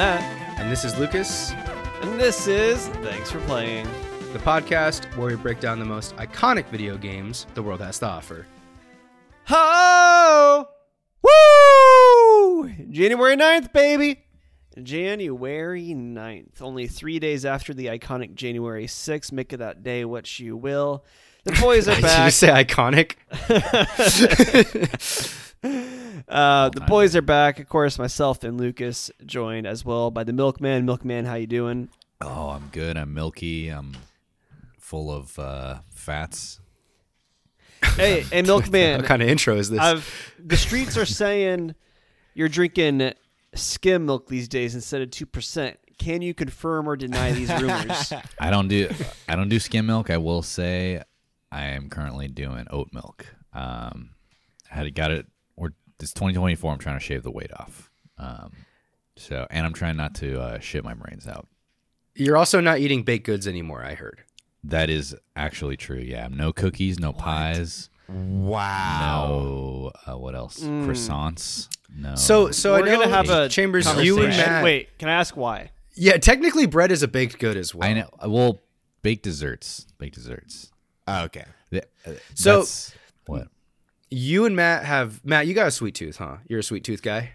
Matt, And this is Lucas, and this is Thanks for Playing. the podcast where we break down the most iconic video games the world has to offer. Ho! Woo! January 9th, baby! January 9th. Only three days after the iconic January 6th. Make of that day what you will. The boys are Did you say iconic? Uh, the boys are back. Of course, myself and Lucas joined as well by the Milkman. Milkman, how you doing? Oh, I'm good. I'm milky. I'm full of uh, fats. Hey, hey, Milkman. what kind of intro is this? I've the streets are saying you're drinking skim milk these days instead of two percent. Can you confirm or deny these rumors? I don't do I don't do skim milk. I will say I am currently doing oat milk. Um, I had got it. Or it's 2024. I'm trying to shave the weight off. Um, so and I'm trying not to uh, shit my brains out. You're also not eating baked goods anymore, I heard. That is actually true. Yeah, no cookies, no pies, Wow. no uh, what else? Croissants. No. So, so We're I know gonna have a Chambers. You and. Matt. Wait, can I ask why? Yeah, technically, bread is a baked good as well. I know. Well, baked desserts. Baked desserts. Oh, okay. Th- uh, So- that's- what? You and Matt have Matt. You got a sweet tooth, huh? You're a sweet tooth guy.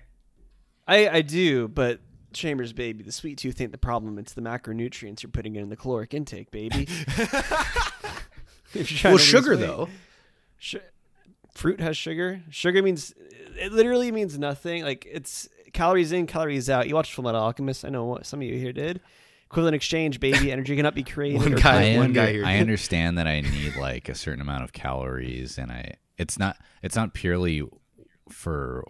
I I do, but Chambers, baby, the sweet tooth ain't the problem. It's the macronutrients you're putting in the caloric intake, baby. If you're trying Well, sugar weight. though. Sh- fruit has sugar. Sugar means it literally means nothing. Like it's calories in, calories out. You watched Fullmetal Alchemist. I know what some of you here did. Equivalent exchange, baby. Energy cannot be created. One guy- I, one under- guy here. I understand that I need like a certain amount of calories, and I it's not it's not purely for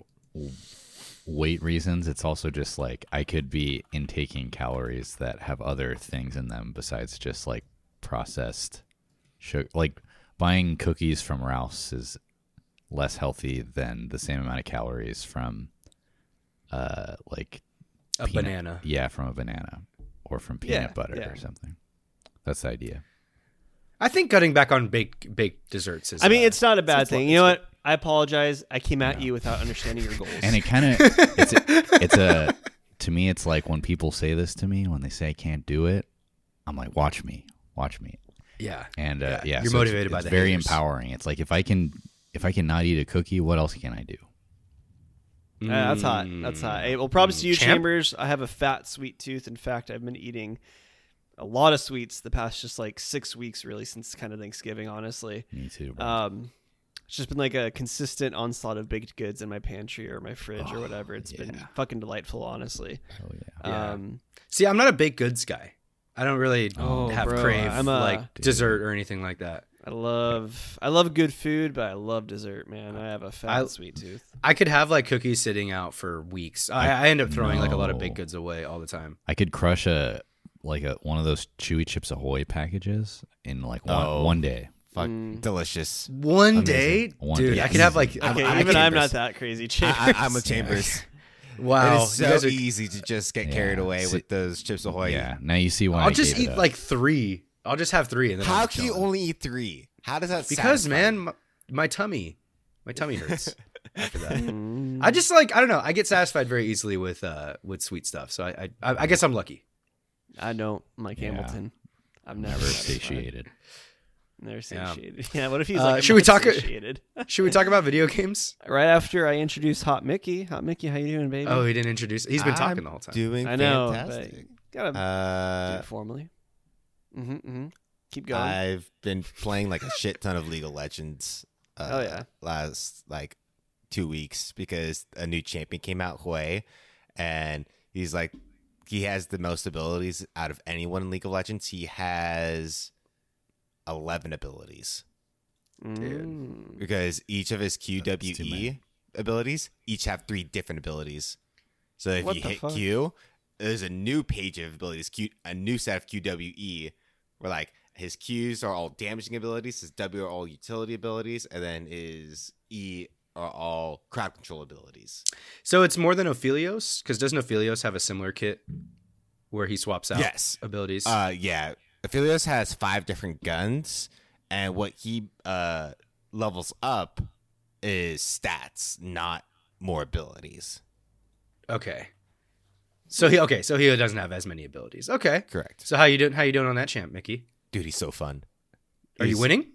weight reasons. It's also just like I could be intaking calories that have other things in them besides just like processed sugar. Like buying cookies from ralph's is less healthy than the same amount of calories from uh like A peanut- banana. Yeah, from a banana or from peanut Yeah, butter yeah. or something. That's the idea. I think cutting back on baked baked desserts is. I mean, uh, it's not a bad thing. You know what? I apologize. I came at you without understanding your goals. and it kind of it's a, it's a to me it's like when people say this to me when they say I can't do it, I'm like watch me, watch me, Yeah. and uh, yeah, You're so it's- motivated by it's the very haters. empowering. It's like if I can if I cannot eat a cookie, what else can I do? Uh, that's hot. That's hot. Hey, well, props to you, Champ? Chambers. I have a fat sweet tooth. In fact, I've been eating a lot of sweets the past just like six weeks, really, since kind of Thanksgiving, honestly. Me too. Bro. Um, it's just been like a consistent onslaught of baked goods in my pantry or my fridge or whatever. It's been fucking delightful, honestly. oh yeah. Yeah. Um, See, I'm not a baked goods guy. I don't really Oh, have bro, crave I'm a- like dessert or anything like that. I love I love good food, but I love dessert, man. I have a fat I- sweet tooth. I could have like cookies sitting out for weeks. I, I end up throwing like a lot of baked goods away all the time. I could crush a like a one of those Chewy Chips Ahoy packages in like one, Oh. one day. Fuck. Mm. Delicious. One Amazing. day, One dude, day. I could have like I'm- I even can- I'm not that crazy. Chambers. I, I, I'm with Chambers. wow. it is you so guys are- easy to just get Yeah. carried away See- with those Chips Ahoy. Yeah. Now you see why I'll I just gave eat it up. like three. I'll just have three and then How I'm can you chilling. only eat three? How does that? because satisfy man, my, my tummy, my tummy hurts after that. Mm. I just like I don't know. I get satisfied very easily with uh with sweet stuff. So I I, I guess I'm lucky. I don't like Yeah. Hamilton. I've never never satiated. Never Yeah. satiated. Yeah. What if he's Uh, like should we talk- satiated? Should we talk about video games? right after I introduce Hot Mickey. Hot Mickey, how you doing, baby? Oh, he didn't introduce. He's been talking I'm the whole time. Doing I know. fantastic. Gotta do Uh, it formally. Mm-hmm, mm-hmm. Keep going. I've been playing like a shit ton of League of Legends. Uh, Oh, yeah. last like two weeks because a new champion came out, Hwei, and he's like he has the most abilities out of anyone in League of Legends. He has eleven abilities Mm. because each of his QWE abilities each have three different abilities. So if What you hit fuck? Q, there's a new page of abilities, Q, a new set of QWE, where like his Qs are all damaging abilities, his W are all utility abilities, and then his E are all crowd control abilities. So it's more than Aphelios because doesn't Aphelios have a similar kit where he swaps out Yes. abilities? Uh, yeah. Aphelios has five different guns, and what he uh levels up is stats, not more abilities. okay. So he okay. So he doesn't have as many abilities. Okay. Correct. So how you doing? How you doing on that champ, Mickey? Dude, he's so fun. Are you He's- winning?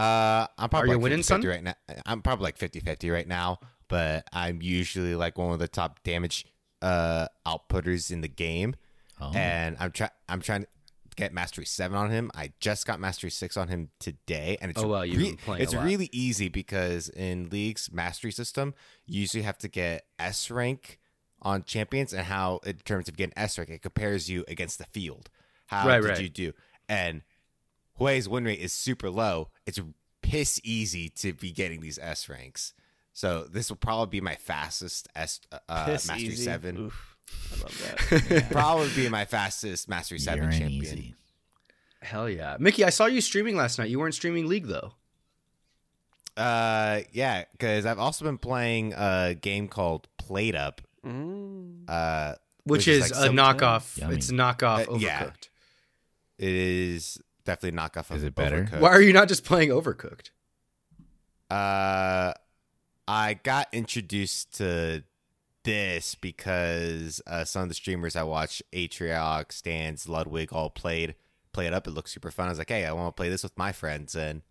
Uh, I'm probably you like winning, 50-50 son? right now. I'm probably like 50-50 right now, but I'm usually like one of the top damage uh outputters in the game, Oh. and I'm trying I'm trying to get mastery seven on him. I just got mastery six on him today, and it's Oh, well, you've been playing It's really easy because in league's mastery system, you usually have to get S rank on champions, and how in terms of getting S rank, it compares you against the field. How Right, did right. you do? And Hwei's win rate is super low. It's piss easy to be getting these S ranks. So this will probably be my fastest S uh, Piss mastery easy. seven. Oof. I love that. Probably be my fastest mastery seven Urine champion. easy. Hell yeah, Mickey! I saw you streaming last night. You weren't streaming League though. Uh, yeah, because I've also been playing a game called PlateUp. Mm. Uh, Which, Which is is, like a some- knockoff. Yummy. It's a knockoff Uh, Overcooked. yeah. it is definitely knock off a knockoff of Is it better? Overcooked. Why are you not just playing Overcooked? Uh, I got introduced to this because uh, some of the streamers I watch, Atrioc, Stanz, Ludwig, all played PlateUp. It looked super fun. I was like, hey, I want to play this with my friends, and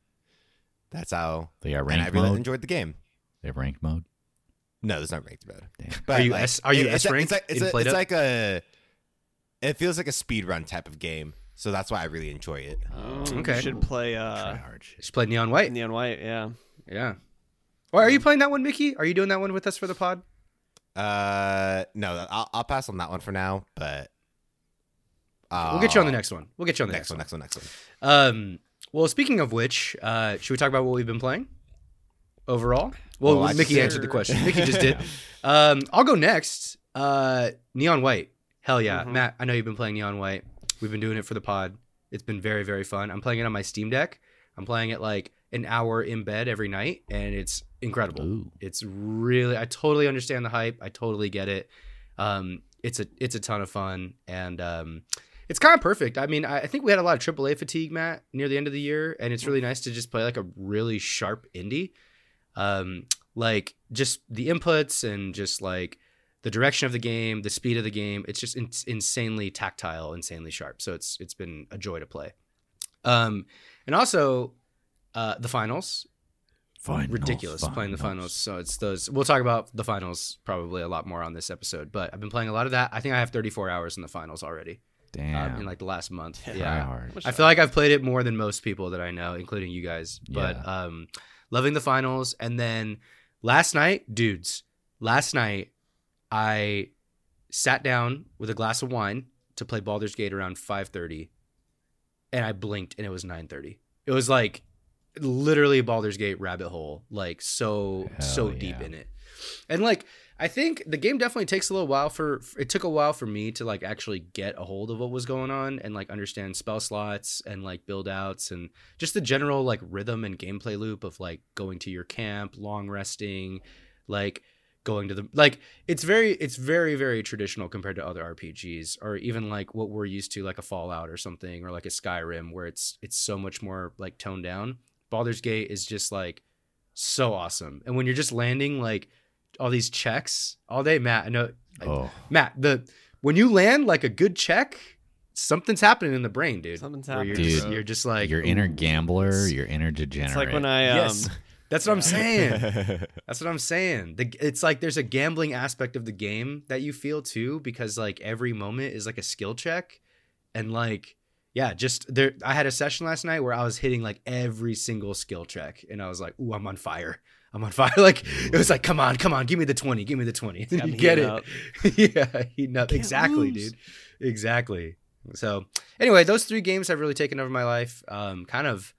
that's how. They got And I really mode. enjoyed the game. They have ranked mode. No, there's not ranked mode. Damn. But Are you like, S- are you it- it's S like- ranked It's like it's, a- it's like a. It feels like a speed run type of game, so that's why I really enjoy it. Oh, okay. You should play Try uh, hard shit. Just played Neon White. Neon White. Yeah. Yeah. Well, are you playing that one, Mickey? Are you doing that one with us for the pod? Uh, no, I'll, I'll pass on that one for now, but. We'll get you on the uh, next one. We'll get you on the next next, one, one. next one, next one. Um. Well, speaking of which, uh, should we talk about what we've been playing overall? Well, Well, Mickey just- answered the question. Mickey just did. Um, I'll go next. Uh, Neon White. Hell yeah, Mhm. Matt. I know you've been playing Neon White. We've been doing it for the pod. It's been very very fun. I'm playing it on my Steam Deck. I'm playing it like an hour in bed every night, and it's incredible. Ooh. It's really I totally understand the hype. I totally get it. Um, it's a it's a ton of fun, and um, it's kind of perfect. I mean, I, I think we had a lot of AAA fatigue, Matt, near the end of the year, and it's really nice to just play like a really sharp indie. Um, like just the inputs and just like the direction of the game, the speed of the game. It's just in- insanely tactile, insanely sharp. So it's it's been a joy to play. Um, and also uh, the finals Finals, ridiculous playing the finals. So it's those. We'll talk about the finals probably a lot more on this episode. But I've been playing a lot of that. I think I have 34 hours in the finals already Damn. um, in like the last month. Try Yeah, Try hard. Much I feel like I've played it more than most people that I know, including you guys. But Yeah. um, loving the finals. And then last night, dudes, last night I sat down with a glass of wine to play Baldur's Gate around 5:30, and I blinked and it was 9:30. It was like literally a Baldur's Gate rabbit hole, like so so Hell deep yeah. in it. And like I think the game definitely takes a little while for it took a while for me to like actually get a hold of what was going on and like understand spell slots and like build outs and just the general like rhythm and gameplay loop of like going to your camp, long resting, like going to the like it's very it's very very traditional compared to other RPGs or even like what we're used to like a Fallout or something or like a Skyrim where it's it's so much more like toned down. Baldur's Gate is just like so awesome. And when you're just landing like all these checks all day, Matt, I know oh, Matt, the when you land like a good check, something's happening in the brain, dude. Something's Where You're happening, just, you're just like your inner gambler, your inner degenerate. It's like when I um, Yes. That's what I'm saying. That's what I'm saying. The, it's like there's a gambling aspect of the game that you feel too, because like every moment is like a skill check, and like yeah, just there. I had a session last night where I was hitting like every single skill check, and I was like, "Ooh, I'm on fire! I'm on fire!" Like it was like, "Come on, come on, give me the twenty, give me the 20. You get it? up. yeah, heating up. Exactly, lose. dude. Exactly. So anyway, those three games have really taken over my life. Um, kind of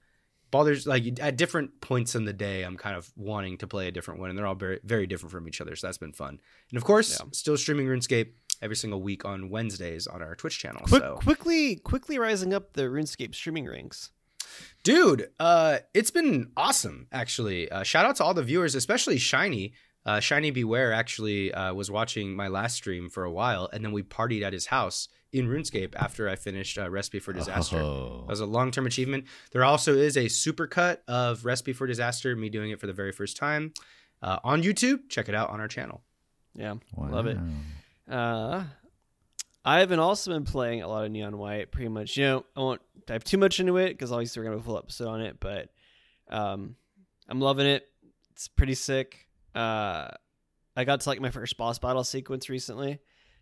Baldur's like at different points in the day, I'm kind of wanting to play a different one, and they're all very very different from each other. So that's been fun. And of course, Yeah. still streaming RuneScape every single week on Wednesdays on our Twitch channel. quick, so quickly, quickly rising up the RuneScape streaming ranks. dude uh it's been awesome actually uh shout out to all the viewers especially shiny uh shiny beware actually uh was watching my last stream for a while and then we partied at his house in runescape after i finished uh, recipe for disaster Oh. that was a long-term achievement there also is a supercut of recipe for disaster me doing it for the very first time uh, on youtube check it out on our channel Yeah, Wow. love it. Uh, I haven't also been playing a lot of Neon White. Pretty much, you know, I won't dive too much into it because obviously we're gonna have a full episode on it. But um, I'm loving it. It's pretty sick. Uh, I got to like my first boss battle sequence recently.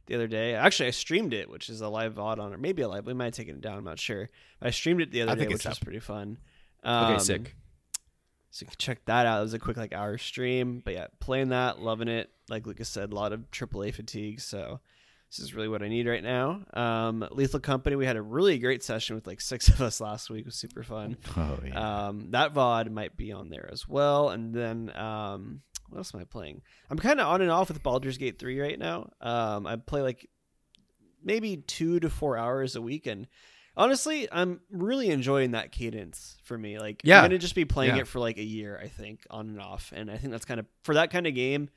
The other day, actually, I streamed it, which is a live VOD on, or maybe a live. We might have taken it down. I'm not sure. I streamed it the other I day, which it's was up. pretty fun. Okay, Um, sick. So you can check that out. It was a quick like hour stream, but yeah, playing that, loving it. Like Lucas said, a lot of AAA fatigue. So this is really what I need right now. Um, Lethal Company, we had a really great session with like six of us last week. It was super fun. Oh yeah. Um, that VOD might be on there as well. And then um, what else am I playing? I'm kind of on and off with Baldur's Gate 3 right now. Um, I play like maybe two to four hours a week. And honestly, I'm really enjoying that cadence for me. Like, Yeah. I'm going to just be playing Yeah. it for like a year, I think, on and off. And I think that's kind of, for that kind of game,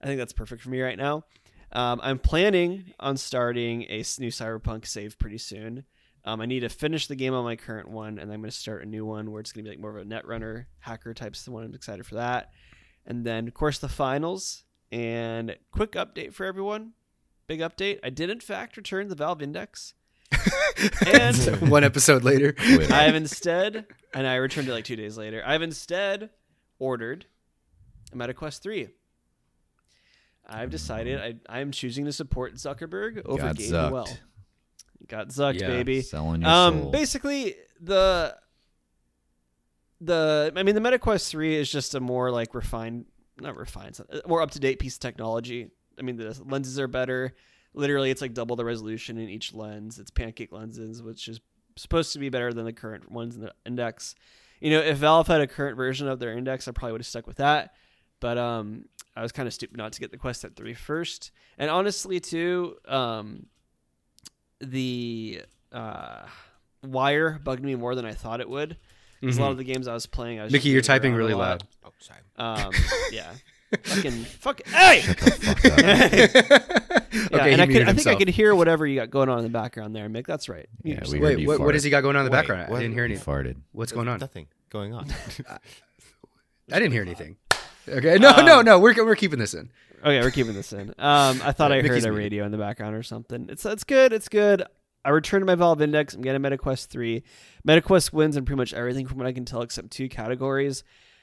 I think that's perfect for me right now. Um, I'm planning on starting a new Cyberpunk save pretty soon. Um, I need to finish the game on my current one, and I'm going to start a new one where it's going to be like more of a netrunner hacker type one. I'm excited for that. And then, of course, the finals. And quick update for everyone. Big update. I did in fact return the Valve Index, and One episode later. I have instead, and I returned it like two days later. I've instead ordered a MetaQuest three. I've decided I I'm choosing to support Zuckerberg over Got Gabe zucked. Newell. Got zucked, Yeah. baby. Selling your Um, soul. basically the the I mean the MetaQuest three is just a more like refined, not refined, more up to date piece of technology. I mean the lenses are better. Literally, it's like double the resolution in each lens. It's pancake lenses, which is supposed to be better than the current ones in the index. You know, if Valve had a current version of their index, I probably would have stuck with that. But um, I was kind of stupid not to get the Quest at three first. And honestly, too, um, the uh, wire bugged me more than I thought it would. 'Cause A lot of the games I was playing, I was Mm-hmm. Mickey, you're typing really loud. Oh, sorry. Um, yeah, fucking fuck. Hey, Fuck up. yeah, Okay, and he I, could, I think I could hear whatever you got going on in the background there, Mick. That's right. Mute Yeah, we heard Wait, what, what has he got going on in the Wait, background? what? I didn't hear You anything. farted. What's going on? Nothing going on. I didn't hear anything. Okay, no, Um, no, no. We're we're keeping this in. Okay, we're keeping this in. Um, I thought Yeah, I heard Mickey's a radio in the background or something. It's it's good. It's good. I return to my Valve Index. I'm getting MetaQuest three. MetaQuest wins in pretty much everything from what I can tell, except two categories.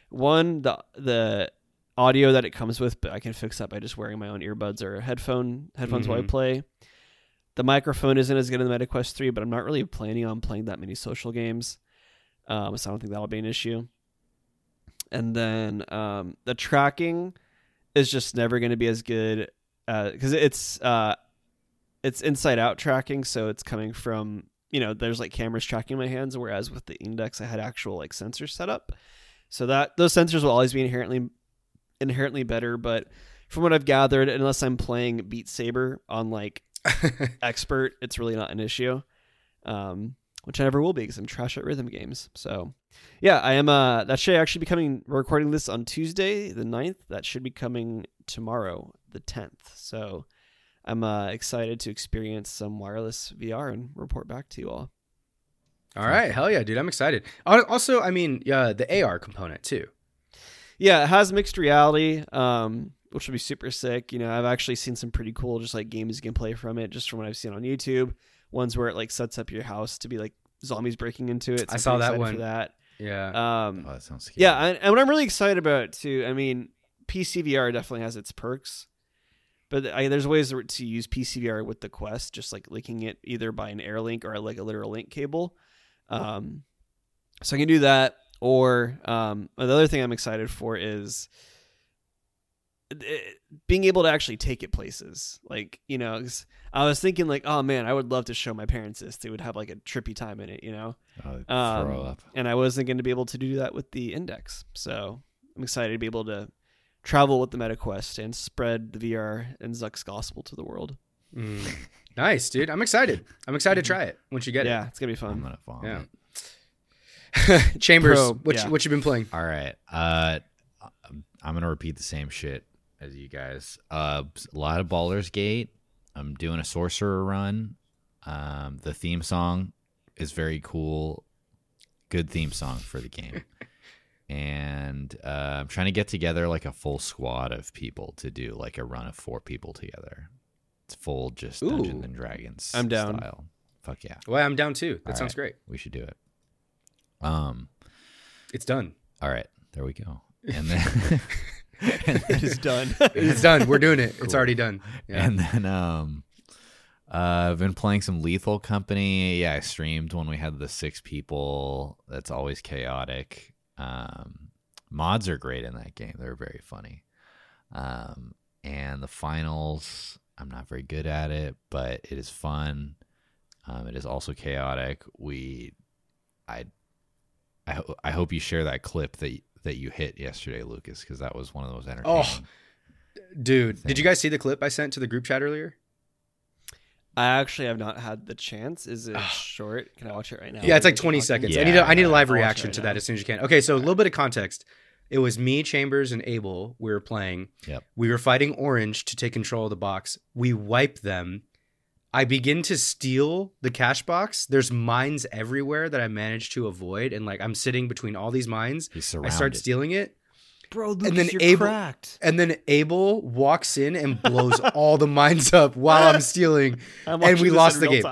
One, the the audio that it comes with, but I can fix that by just wearing my own earbuds or headphone headphones while I Mhm. play. The microphone isn't as good in the MetaQuest three, but I'm not really planning on playing that many social games, um, so I don't think that'll be an issue. And then um, the tracking is just never going to be as good because it's uh, it's inside out tracking, so it's coming from you know there's like cameras tracking my hands, whereas with the index I had actual like sensors set up, so that those sensors will always be inherently inherently better. But from what I've gathered, unless I'm playing Beat Saber on like expert, it's really not an issue. Um, which I never will be because I'm trash at rhythm games. So, yeah, I am. Uh, that should actually be coming. We're recording this on Tuesday, the 9th. That should be coming tomorrow, the 10th. So, I'm uh, excited to experience some wireless VR and report back to you all. All right, hell yeah, dude. I'm excited. Also, I mean, uh, the AR component too. Yeah, it has mixed reality, um, which will be super sick. You know, I've actually seen some pretty cool, just like games you can play from it, just from what I've seen on YouTube. Ones where it like sets up your house to be like zombies breaking into it. So I saw that one. For that. Yeah. Um, Oh, that sounds scary. Yeah, and, and what I'm really excited about too. I mean, PCVR definitely has its perks, but I, there's ways to use PCVR with the Quest, just like linking it either by an AirLink or like a literal link cable. Um, so I can do that. Or um, the other thing I'm excited for is it- being able to actually take it places. Like you know, I was thinking like, oh man, I would love to show my parents this. They would have like a trippy time in it, you know Oh, um, and I wasn't going to be able to do that with the index. So I'm excited to be able to travel with the MetaQuest and spread the VR and Zuck's gospel to the world. Mm. Nice, dude. I'm excited. I'm excited to try it once you get it. yeah, it's gonna be fun. I'm fun. gonna vomit. Yeah. it. Chambers, Pro, what yeah. you, what you been playing? All right. Uh, I'm gonna repeat the same shit as you guys. Uh, a lot of Baldur's Gate. I'm doing a sorcerer run. Um, the theme song is very cool. Good theme song for the game. and uh, I'm trying to get together like a full squad of people to do like a run of four people together. It's full just Ooh. Dungeons and Dragons. I'm down. Style. Fuck yeah. Well, I'm down too. That All sounds right. great. We should do it. Um. It's done. All right. There we go. And then. it is done. It's done. We're doing it. It's already done. Yeah. And then um uh, I've been playing some Lethal Company. Yeah, I streamed when we had the six people. That's always chaotic. Um mods are great in that game. They're very funny. Um and the finals, I'm not very good at it, but it is fun. Um it is also chaotic. We I I, ho- I hope you share that clip that that you hit yesterday, Lucas, because that was one of those entertaining. Oh, Dude, did you guys see the clip I sent to the group chat earlier? I actually have not had the chance. Is it short? Can I watch it right now? Yeah, it's like 20 we're talking? seconds. I need a, I need a live I'll watch it reaction right to now. that as soon as you can. Okay, so a little bit of context. It was me, Chambers, and Abel. We were playing. Yep. We were fighting Orange to take control of the box. We wipe them. I begin to steal the cash box. There's mines everywhere that I managed to avoid, and like I'm sitting between all these mines. I start stealing it, bro. Lucas, And then you're Abel- cracked. and then Abel walks in and blows all the mines up while I'm stealing, I'm and we lost the game.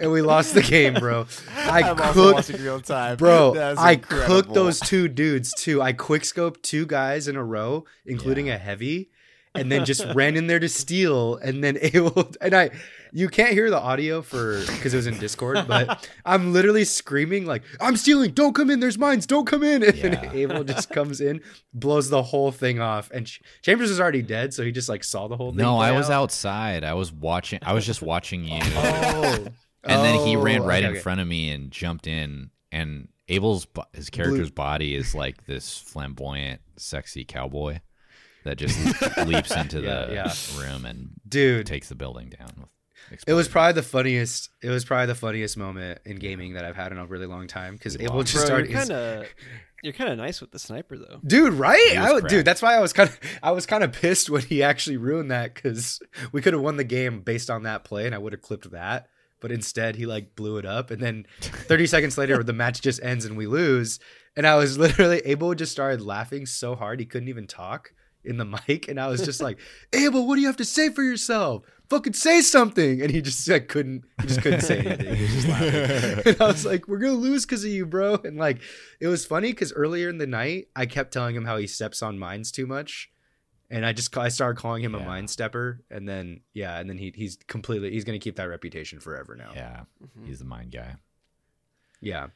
and we lost the game, bro. I I'm cooked real time, Bro, I incredible. cooked those two dudes too. I quick scoped two guys in a row, including a heavy, and then just ran in there to steal and then Abel and I you can't hear the audio for because it was in Discord, but I'm literally screaming like, I'm stealing, don't come in, there's mines, don't come in. And Yeah. then Abel just comes in, blows the whole thing off. And Ch- Chambers is already dead, so he just like saw the whole thing. No, I was out. outside. I was watching. I was just watching you. Oh. and then he Oh, ran right okay, in okay. front of me and jumped in. And Abel's his character's body is like this flamboyant, sexy cowboy that just leaps into Yeah, the yeah. room and Dude, takes the building down. It was probably the funniest. It was probably the funniest moment in gaming that I've had in a really long time because Abel just started. you're kind of you're kind of nice with the sniper though. dude, right? I dude, that's why I was kind of, I was kind of pissed when he actually ruined that because we could have won the game based on that play, and I would have clipped that. But instead, he like blew it up, and then 30 seconds later, the match just ends and we lose. And I was literally Abel just started laughing so hard he couldn't even talk in the mic, and I was just like, Abel, what do you have to say for yourself? Fucking say something. And he just like couldn't, he just couldn't say anything. He was just laughing. and I was like, "We're gonna lose because of you, bro." And like, it was funny because earlier in the night, I kept telling him how he steps on mines too much, and I just I started calling him a mind stepper, and then yeah, and then he he's completely he's gonna keep that reputation forever now. Yeah, Mm-hmm. he's the mind guy. Yeah.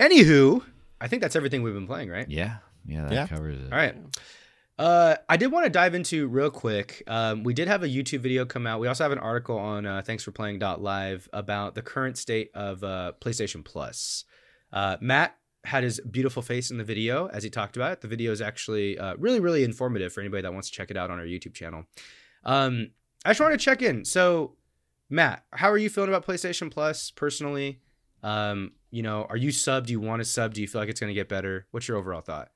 Anywho, I think that's everything we've been playing, right? Yeah, yeah, that Yeah. covers it. All right. Uh, I did want to dive into real quick. Um, we did have a YouTube video come out. We also have an article on uh, thanks for playing live about the current state of uh, PlayStation Plus. Uh, Matt had his beautiful face in the video as he talked about it. The video is actually uh, really, really informative for anybody that wants to check it out on our YouTube channel. Um, I just wanted to check in. So, Matt, how are you feeling about PlayStation Plus personally? Um, you know, are you sub? Do you want to sub? Do you feel like it's going to get better? What's your overall thought?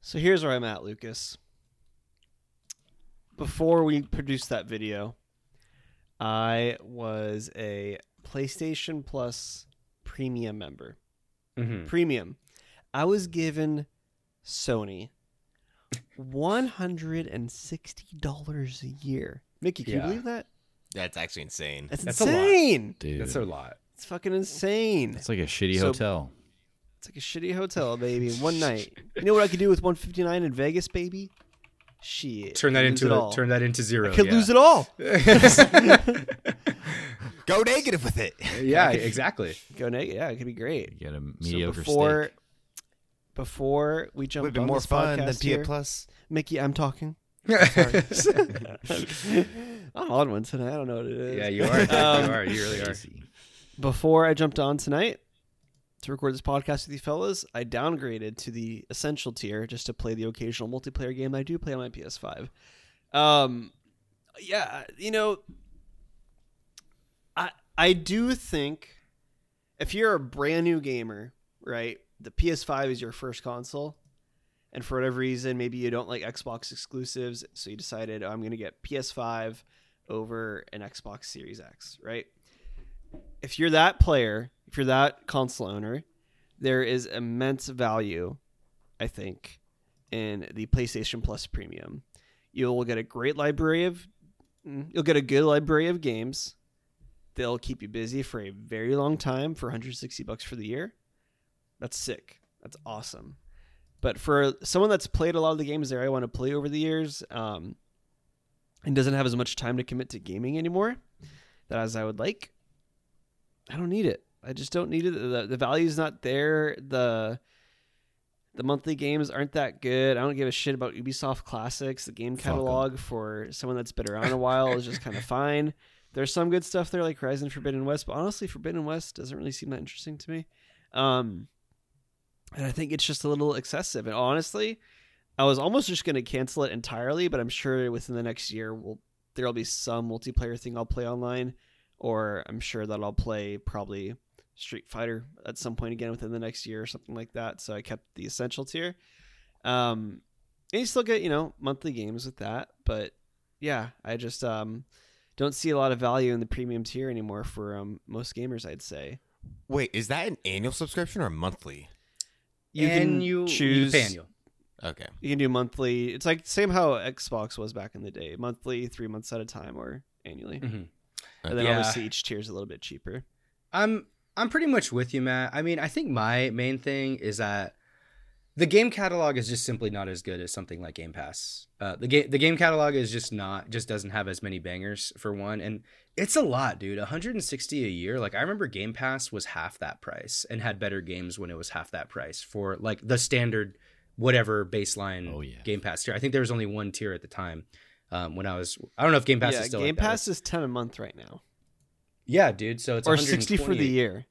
So here's where I'm at, Lucas. Before we produced that video, I was a PlayStation Plus premium member. Mm-hmm. Premium. I was given Sony $160 a year. Mickey, can Yeah. you believe that? That's actually insane. That's, That's a lot. insane. Dude, That's a lot. It's fucking insane. it's like a shitty So- hotel. It's like a shitty hotel, baby. One night. You know what I could do with 159 in Vegas, baby? Shit. Turn that into a, all. turn that into zero. I could yeah. lose it all. Go negative with it. yeah, exactly. Go negative. Yeah, it could be great. You get a mediocre So before, steak. before we jump Would have been more this fun than podcast P here, Plus. Mickey, I'm talking. I'm on one tonight. I don't know what it is. yeah, you are. Um, you are. You really are. Before I jumped on tonight to record this podcast with you fellas, I downgraded to the essential tier just to play the occasional multiplayer game I do play on my PS5. Um, yeah, you know, I I do think if you're a brand new gamer, right, the PS5 is your first console, and for whatever reason, maybe you don't like Xbox exclusives, so you decided "Oh, I'm going to get PS5 over an Xbox Series X, right? If you're that player, if you're that console owner, there is immense value, I think, in the PlayStation Plus Premium. You'll get a great library of Mm, You'll get a good library of games. They'll keep you busy for a very long time for 160 bucks for the year. That's sick. That's awesome. But for someone that's played a lot of the games there I want to play over the years, um, and doesn't have as much time to commit to gaming anymore, that as I would like, I don't need it. I just don't need it. The, the value's not there. The the monthly games aren't that good. I don't give a shit about Ubisoft Classics. The game catalog for someone that's been around a while is just kind of fine. There's some good stuff there, like Horizon Forbidden West, but honestly, Forbidden West doesn't really seem that interesting to me. Um, and I think it's just a little excessive. And honestly, I was almost just going to cancel it entirely, but I'm sure within the next year, we'll there'll be some multiplayer thing I'll play online, or I'm sure that I'll play probably Street Fighter at some point again within the next year or something like that. So I kept the essential tier. Um, and you still get you know monthly games with that, but yeah, I just um don't see a lot of value in the premium tier anymore for um most gamers. I'd say Wait, is that an annual subscription or monthly? you can you choose. you pay annual. Okay. You can do monthly. It's like same how Xbox was back in the day, monthly, three months at a time, or annually. Mhm. And then Yeah. obviously each tier is a little bit cheaper. I'm I'm pretty much with you, Matt. I mean, I think my main thing is that the game catalog is just simply not as good as something like Game Pass. Uh, the game the game catalog is just not just doesn't have as many bangers for one, and it's a lot, dude. 160 a year. Like I remember Game Pass was half that price and had better games when it was half that price for like the standard whatever baseline Oh, yeah. Game Pass tier. I think there was only one tier at the time. Um, when I was, I don't know if Game Pass yeah, is still Game like. Pass is ten a month right now, Yeah, dude. So it's or sixty for the year.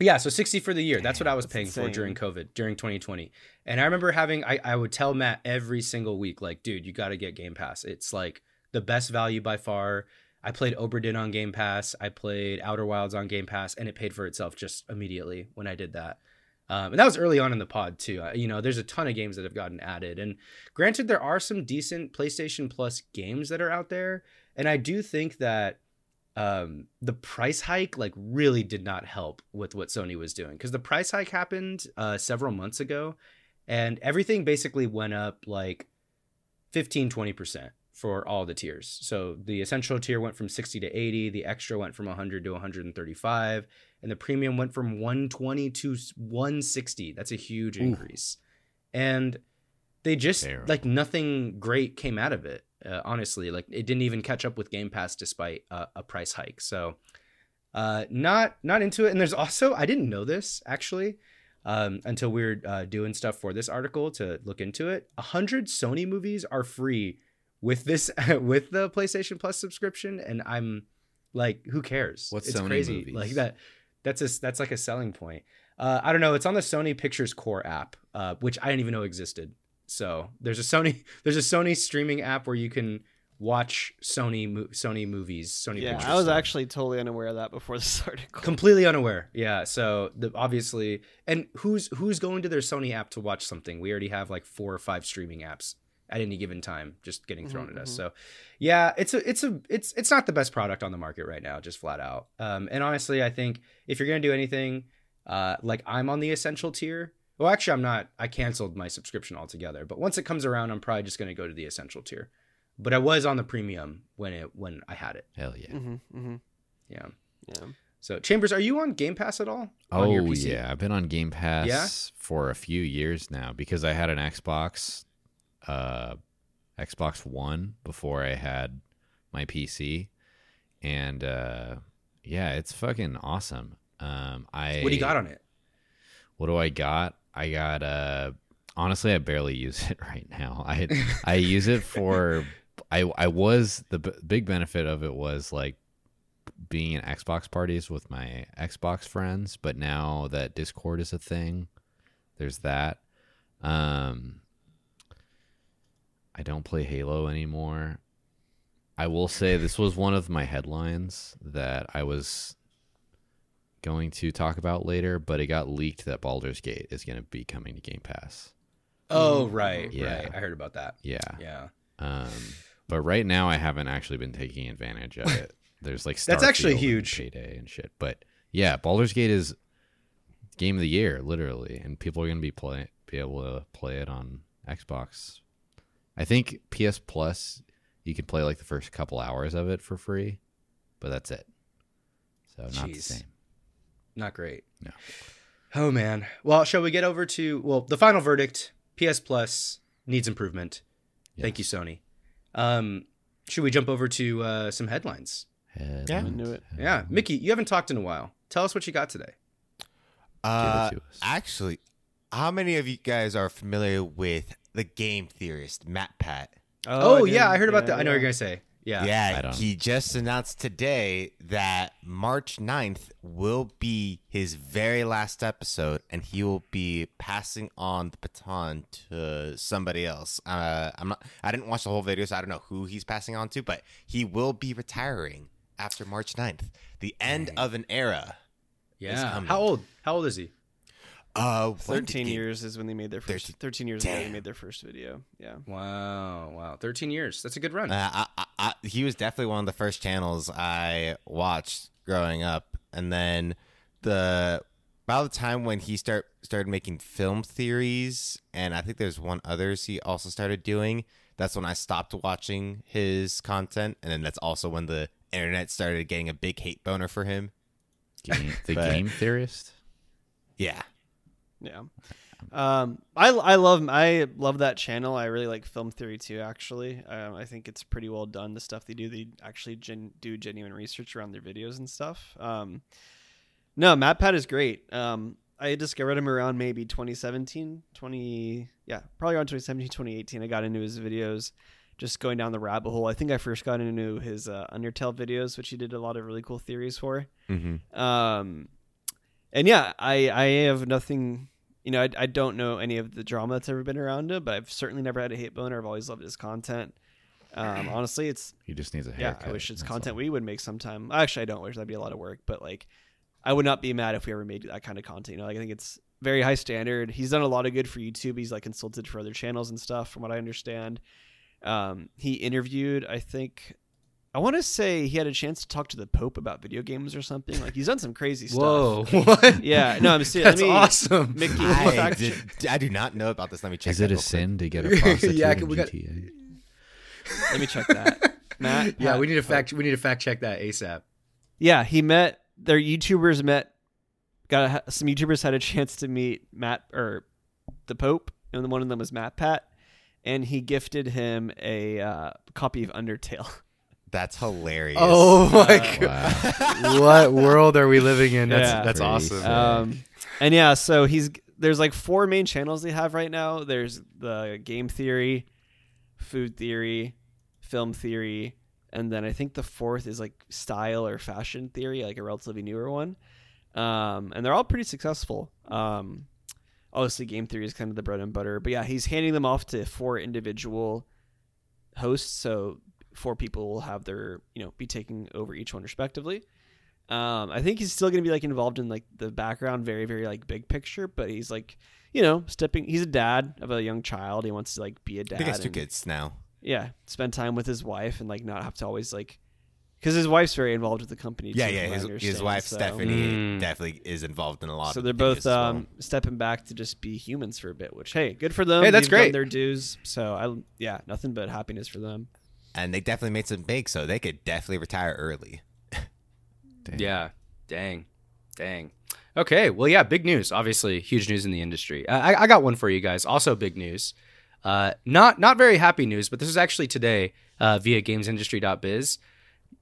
Yeah, so 60 for the year. That's what I was that's paying for during COVID, during 2020. And I remember having I, I would tell Matt every single week, like, dude, you gotta get Game Pass. It's like the best value by far. I played Obra Dinn on Game Pass. I played Outer Wilds on Game Pass, and it paid for itself just immediately when I did that. Um, and that was early on in the pod too. Uh, you know, there's a ton of games that have gotten added, and granted, there are some decent PlayStation Plus games that are out there, and I do think that um, the price hike like really did not help with what Sony was doing because the price hike happened uh, several months ago, and everything basically went up like 15 20% for all the tiers. So the essential tier went from 60 to 80, the extra went from 100 to 135, and the premium went from 120 to 160. That's a huge increase. And they just Terrible. like nothing great came out of it. Uh, honestly, like it didn't even catch up with Game Pass despite uh, a price hike. So uh, not not into it. And there's also I didn't know this actually um, until we were uh, doing stuff for this article to look into it. A hundred Sony movies are free with this with the PlayStation Plus subscription, and I'm like, who cares? What's it's Sony crazy. movies? Like that. That's a that's like a selling point. Uh, I don't know. It's on the Sony Pictures Core app, uh, which I didn't even know existed. So there's a Sony there's a Sony streaming app where you can watch Sony mo- Sony movies. Sony Yeah, Pictures I was stuff. actually totally unaware of that before this article. completely unaware. Yeah. So the obviously, and who's who's going to their Sony app to watch something? We already have like four or five streaming apps at any given time, just getting thrown Mhm, at us. mhm. So yeah, it's a it's a it's it's not the best product on the market right now, just flat out. Um, and honestly, I think if you're gonna do anything, uh, like I'm on the essential tier. Well, actually, I'm not. I canceled my subscription altogether. But once it comes around, I'm probably just gonna go to the essential tier. But I was on the premium when it when I had it. Hell yeah. Mm-hmm, mm-hmm. Yeah. Yeah. So Chambers, are you on Game Pass at all? on your Oh PC? yeah, I've been on Game Pass Yeah? for a few years now because I had an Xbox, uh, Xbox One before I had my PC, and uh, yeah, it's fucking awesome. Um, I What do you got on it? What do I got? I got uh honestly I barely use it right now. I I use it for I I was the b- big benefit of it was like being in Xbox parties with my Xbox friends, but now that Discord is a thing, there's that. Um I don't play Halo anymore. I will say this was one of my headlines that I was going to talk about later, but it got leaked that Baldur's Gate is going to be coming to Game Pass. Oh, right, Yeah. right. I heard about that. Yeah. Yeah. Um, but right now I haven't actually been taking advantage of it. There's like That's actually Starfield and huge. payday and shit. But yeah, Baldur's Gate is game of the year, literally, and people are going to be play be able to play it on Xbox. I think PS Plus You can play like the first couple hours of it for free, but that's it. So not the same. Not great. No. Oh man. Well, shall we get over to well, the final verdict? PS Plus needs improvement. Thank you, Sony. Um, should we jump over to uh, some headlines? Head Yeah. I knew it. Yeah, Mickey, you haven't talked in a while. Tell us what you got today. Uh, actually, how many of you guys are familiar with the game theorist MatPat? Oh, I yeah. I heard about Yeah, that. I know what you're gonna say. Yeah. Yeah, he just announced today that March 9th will be his very last episode, and he will be passing on the baton to somebody else. Uh, I'm not. I didn't watch the whole video, so I don't know who he's passing on to, but he will be retiring after March 9th, the end of an era. Yeah. coming. How old? How old is he? Uh, Thirteen years is when they made their first. 13 Thirteen years ago they made their first video. Yeah. Wow. Wow. 13 years. That's a good run. Uh, I, I, I, he was definitely one of the first channels I watched growing up, and then the about the time when he start started making film theories, and I think there's one others he also started doing. That's when I stopped watching his content, and then that's also when the internet started getting a big hate boner for him. Game, the But- game theorist. Yeah, Yeah. Um, I I love I love that channel. I really like film theory too. Actually, um, I think it's pretty well done. The stuff they do, they actually gen- do genuine research around their videos and stuff. Um, no, MatPat is great. Um, I discovered him around maybe 2017, 20 yeah, probably around 2017, 2018. I got into his videos, just going down the rabbit hole. I think I first got into his uh, Undertale videos, which he did a lot of really cool theories for. mm-hmm. Um, and yeah, I I have nothing. You know, I, I don't know any of the drama that's ever been around him, but I've certainly never had a hate boner. I've always loved his content. Um, honestly, it's He just needs a yeah. haircut. I wish it's content all. we would make sometime. Actually, I don't wish that'd be a lot of work, but like, I would not be mad if we ever made that kind of content. You know, like I think it's very high standard. He's done a lot of good for YouTube. He's like consulted for other channels and stuff, from what I understand. Um, he interviewed, I think, I want to say he had a chance to talk to the Pope about video games or something. Like he's done some crazy stuff. Whoa. What? Yeah, no, I'm serious. That's Let me, awesome. Mickey, I, did, I do not know about this. Let me check. Is that it a real quick. sin to get a prostitute Yeah, in we got- GTA? let me check that. Matt, Yeah, Pat- we need to fact we need to fact check that ASAP. Yeah, he met their YouTubers met. Got a, some YouTubers had a chance to meet Matt or the Pope, and one of them was MatPat, and he gifted him a uh, copy of Undertale. That's hilarious. Oh my god. Wow. what world are we living in? That's Yeah. that's Crazy. awesome. Um, and yeah, so he's there's like four main channels they have right now. There's the game theory, food theory, film theory, and then I think the fourth is like style or fashion theory, like a relatively newer one. Um, and they're all pretty successful. Um, obviously, game theory is kind of the bread and butter, but yeah, he's handing them off to four individual hosts, so four people will have their you know be taking over each one respectively. Um, I think he's still gonna be like involved in like the background, very very like big picture, but he's like you know stepping. He's a dad of a young child. He wants to like be a dad. think it's two kids now. Yeah, spend time with his wife and like not have to always like because his wife's very involved with the company. Yeah, too, yeah. from what I His, his wife so- Stephanie Mm. definitely is involved in a lot. So of they're both as well. um, stepping back to just be humans for a bit, which hey, good for them. Hey, that's They've done great. Their dues. So I yeah, nothing but happiness for them. And they definitely made some big, so they could definitely retire early. Damn. Yeah. Dang. Dang. Okay. Well, yeah. Big news. Obviously, huge news in the industry. I, I got one for you guys. Also, big news. Uh, not not very happy news, but this is actually today uh, via GamesIndustry.biz.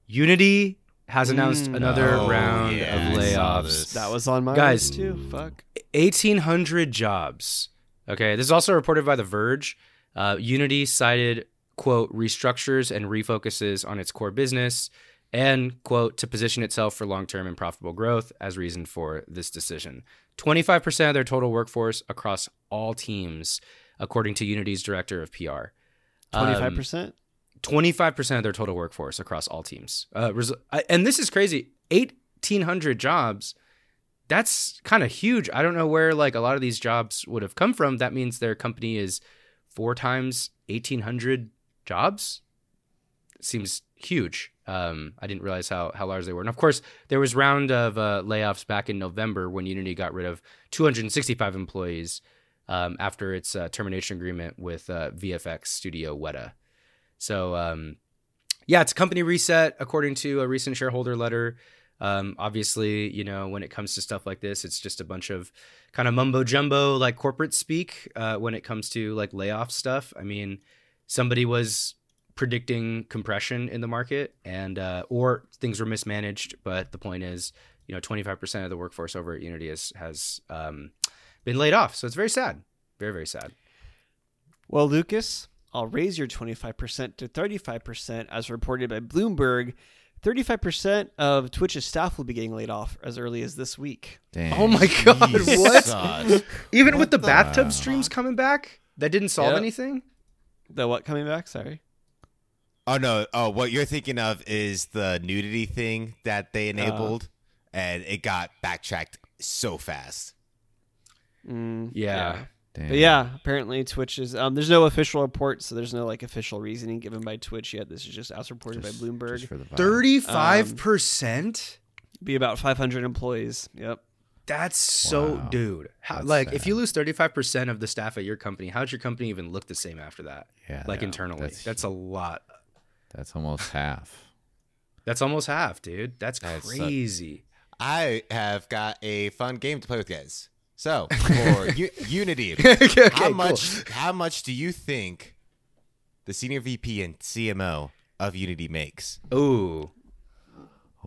Unity has announced Mm. another Oh, round yeah, of layoffs. That was on my Guys. too. Fuck. 1,800 jobs. Okay, this is also reported by The Verge. Uh, Unity cited, quote, restructures and refocuses on its core business and, quote, to position itself for long term and profitable growth as reason for this decision. 25% of their total workforce across all teams, according to Unity's director of PR. Twenty Um, percent. 25% of their total workforce across all teams. Uh, res- I- and this is crazy. 1,800 jobs. That's kind of huge. I don't know where like a lot of these jobs would have come from. That means their company is four times 1,800 jobs. Seems huge. Um, I didn't realize how, how large they were. And of course, there was round of uh, layoffs back in November when Unity got rid of 265 employees um, after its uh, termination agreement with uh, VFX studio Weta. So um, yeah, it's a company reset according to a recent shareholder letter. Um, obviously, you know, when it comes to stuff like this, it's just a bunch of kind of mumbo jumbo, like corporate speak. Uh, when it comes to like layoff stuff, I mean, somebody was predicting compression in the market, and uh, or things were mismanaged. But the point is, you know, twenty five percent of the workforce over at Unity is, has um, been laid off. So it's very sad, very very sad. Well, Lucas, I'll raise your 25% to 35% as reported by Bloomberg. 35% of Twitch's staff will be getting laid off as early as this week. Damn. Oh my god, what? Jesus. Even with the the- bathtub streams coming back, that didn't solve Yep. anything. The what coming back? Sorry. Oh no! Oh, what you're thinking of is the nudity thing that they enabled, and it got backtracked so fast. Mm, Yeah. Damn. But yeah, apparently Twitch is. Um, there's no official report, so there's no like official reasoning given by Twitch yet. This is just as reported Just- by Bloomberg. just for the vibe. Thirty-five percent. Be about 500 employees. Yep. That's so, Wow. dude. How, That's like, if you lose thirty-five percent of the staff at your company, how'd your company even look the same after that? Yeah, like no, internally, that's, that's- a lot. That's almost half. That's almost half, dude. That's That's a- crazy. I have got a fun game to play with, guys. So for U- Unity, Okay, how cool. much? How much do you think the senior VP and CMO of Unity makes? Ooh,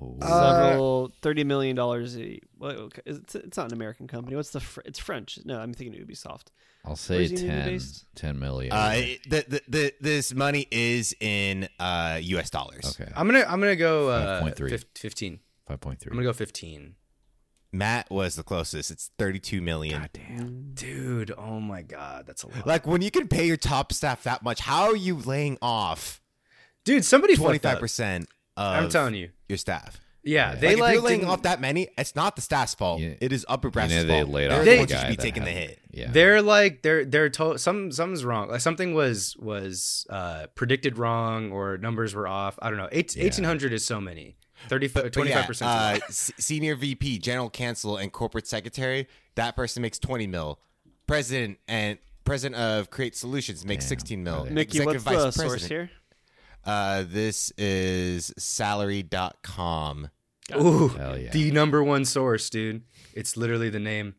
Oh. Several thirty million dollars. a- What? It's, it's not an American company. What's the? Fr- it's French. No, I'm thinking it would be Ubisoft. I'll say 10, 10 million. Uh, the, the, the, this money is in uh, U.S. dollars. okay. I'm gonna I'm gonna go uh, 5.3. fif- fifteen. 5.3. I'm gonna go fifteen. Matt was the closest. It's 32 million. God damn. Dude, oh my god, that's a lot. Like when you can pay your top staff that much, how are you laying off Dude, somebody 25 up. percent of I'm telling you. your staff? Yeah, Yeah. they Like, like, if you're laying off that many, it's not the staff's fault. You- it is upper You brass' know, they fault. laid They're off the the guy should be that taking the hit. Yeah. They're like they're they're told some something's wrong. Like something was was uh predicted wrong or numbers were off. I don't know. Eight, Yeah. 1800 is so many. 30 But, but 25 yeah, percent. uh, senior VP, general counsel, and corporate secretary. That person makes 20 mil. President and president of Create Solutions makes Damn. 16 mil. Are Mickey, Executive what's the vice source here? Uh, this is salary.com. Ooh, Hell yeah. the number one source, dude. It's literally the name.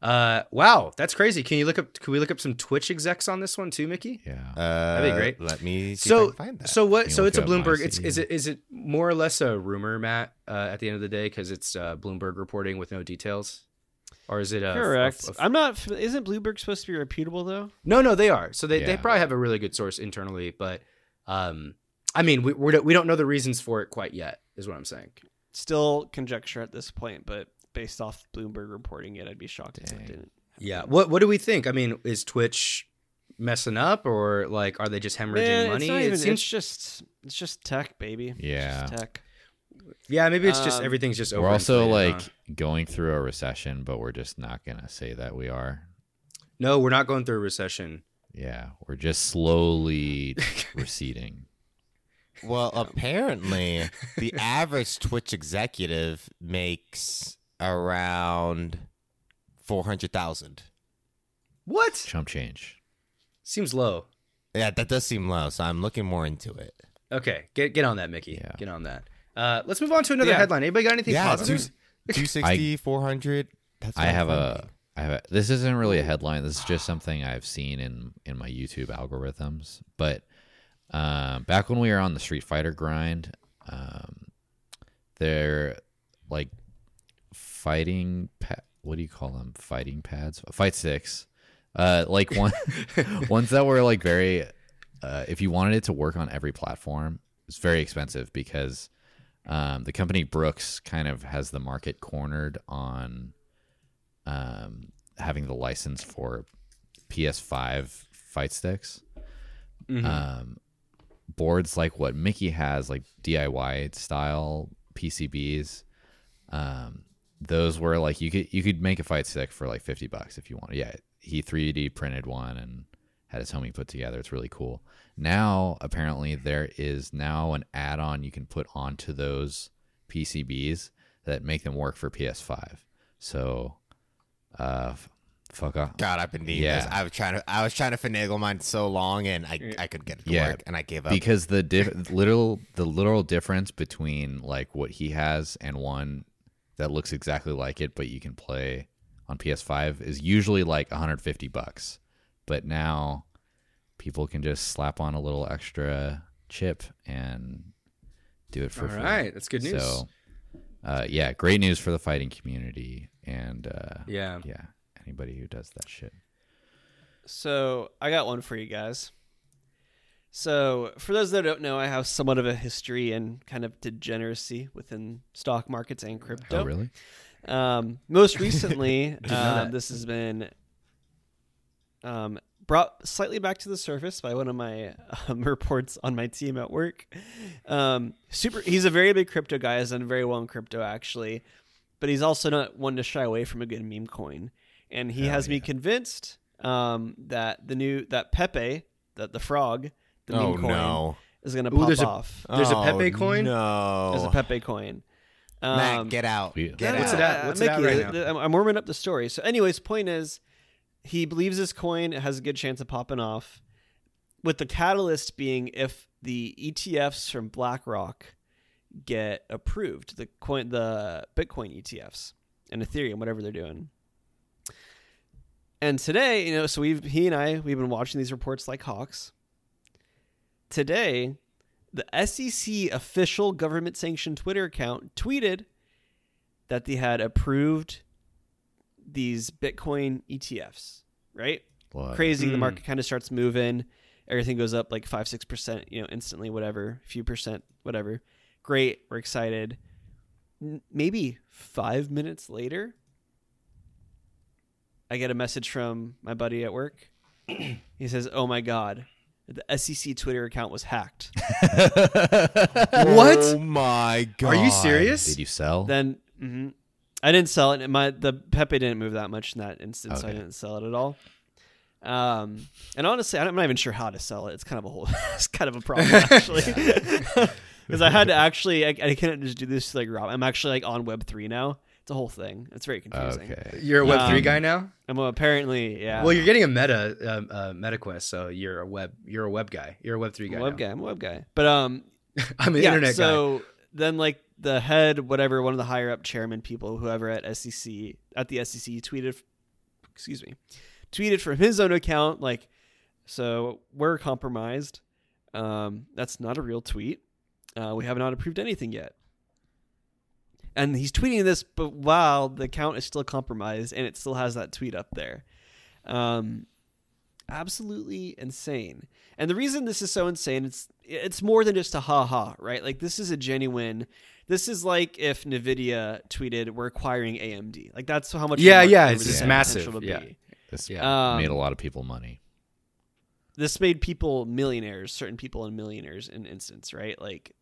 Uh, wow, that's crazy. Can you look up? Can we look up some Twitch execs on this one too, Mickey? yeah. Uh, That'd be great. Let me see so if I can find that. so what so look it's a bloomberg it's is it is it more or less a rumor matt uh, at the end of the day because it's uh, bloomberg reporting with no details or is it a Correct. a- a- I'm not. Isn't Bloomberg supposed to be reputable though? no no they are so they, they probably have a really good source internally but um i mean we, we're, we don't know the reasons for it quite yet is what i'm saying Still conjecture at this point, but based off Bloomberg reporting it, I'd be shocked if it didn't. yeah what what do we think i mean is twitch messing up or like are they just hemorrhaging Man, money it's not it even. seems It's just. It's just tech, baby. It's Yeah. just tech. yeah maybe it's just um, everything's just We're also overinflated, like huh? going through a recession, but we're just not going to say that we are. no we're not going through a recession Yeah. We're just slowly receding. Well, apparently, the average Twitch executive makes around four hundred thousand. what Chump change. seems low Yeah, that does seem low. So I'm looking more into it. Okay, get get on that, Mickey. Yeah. Get on that. Uh, let's move on to another Yeah. headline. Anybody got anything yeah, positive? two, 260, 400. That's I what have I'm a finding. I have a, this isn't really a headline. This is just something I've seen in in my YouTube algorithms. But um, back when we were on the Street Fighter grind, um, they're like fighting. Pa- what do you call them? Fighting pads, fight sticks. Uh, like one ones that were like very. Uh, if you wanted it to work on every platform, it's very expensive because um, the company Brooks kind of has the market cornered on um, having the license for PS5 fight sticks. Mhm. Um, boards like what Mickey has, like DIY style PCBs. Um, those were like you could you could make a fight stick for like fifty bucks if you wanted. Yeah, he 3D printed one and had his homie put together. It's really cool. Now apparently there is now an add-on you can put onto those PCBs that make them work for PS5. So uh, Fuck off. God, I've been needing Yeah. this. I was trying to I was trying to finagle mine so long, and I I could get it to Yeah, work, and I gave up. because the diff- literal the literal difference between like what he has and one that looks exactly like it but you can play on PS5 is usually like 150 bucks. But now people can just slap on a little extra chip and do it for All free. right, that's good news. So uh, yeah, great news for the fighting community and uh, yeah. yeah, anybody who does that shit. So I got one for you guys. So for those that don't know, I have somewhat of a history and kind of degeneracy within stock markets and crypto. Oh really? Um, most recently, um, this has been um, brought slightly back to the surface by one of my um, reports on my team at work. Um, super, he's a very big crypto guy. Has done very well in crypto actually, but he's also not one to shy away from a good meme coin. And he Hell has me convinced um, that the new that Pepe, that the frog, the oh meme coin, no, is going to Ooh, pop there's a- off. There's a Oh, Pepe coin? No, There's a Pepe coin. Matt, Um, get out. Get What's out. it at? What's it at right now? I'm, I'm warming up the story. So, anyways, point is, he believes this coin has a good chance of popping off, with the catalyst being if the ETFs from BlackRock get approved, the coin, the Bitcoin ETFs and Ethereum, whatever they're doing. And today, you know, so we've he and I we've been watching these reports like hawks. Today, the SEC official government sanctioned Twitter account tweeted that they had approved these Bitcoin ETFs, right? What? Crazy. The Mm. market kind of starts moving. Everything goes up like five, six percent, you know, instantly, whatever, few percent, whatever. Great. We're excited. N- maybe five minutes later, I get a message from my buddy at work. he says, Oh my God, the SEC Twitter account was hacked. What? Oh my god! Are you serious? Did you sell? then mhm. I didn't sell it. My the Pepe didn't move that much in that instance, so I didn't sell it at all. Um, and honestly, I'm not even sure how to sell it. It's kind of a whole, it's kind of a problem actually, because I had to actually, I, I couldn't just do this like Rob. I'm actually like on Web three now. It's a whole thing. It's very confusing. okay. You're a Web three Um, guy now. I'm apparently, yeah. Well, you're getting a Meta um, uh, MetaQuest, so you're a web you're a web guy. You're a Web three I'm guy. a web now. guy. I'm a web guy. But um, I'm an yeah, internet guy. so then like the head, whatever, one of the higher up chairman people, whoever at SEC at the SEC tweeted, excuse me, tweeted from his own account like, so we're compromised. Um, that's not a real tweet. Uh, we have not approved anything yet. And he's tweeting this, but while the account is still compromised and it still has that tweet up there. Um, absolutely insane. And the reason this is so insane, it's it's more than just a ha ha, right? Like this is a genuine. This is like if Nvidia tweeted, "We're acquiring AMD." Like that's how much. Yeah, yeah, over it's just massive, to yeah. be. This Yeah. Um, made a lot of people money. This made people millionaires. Certain people and millionaires in instance, right? Like,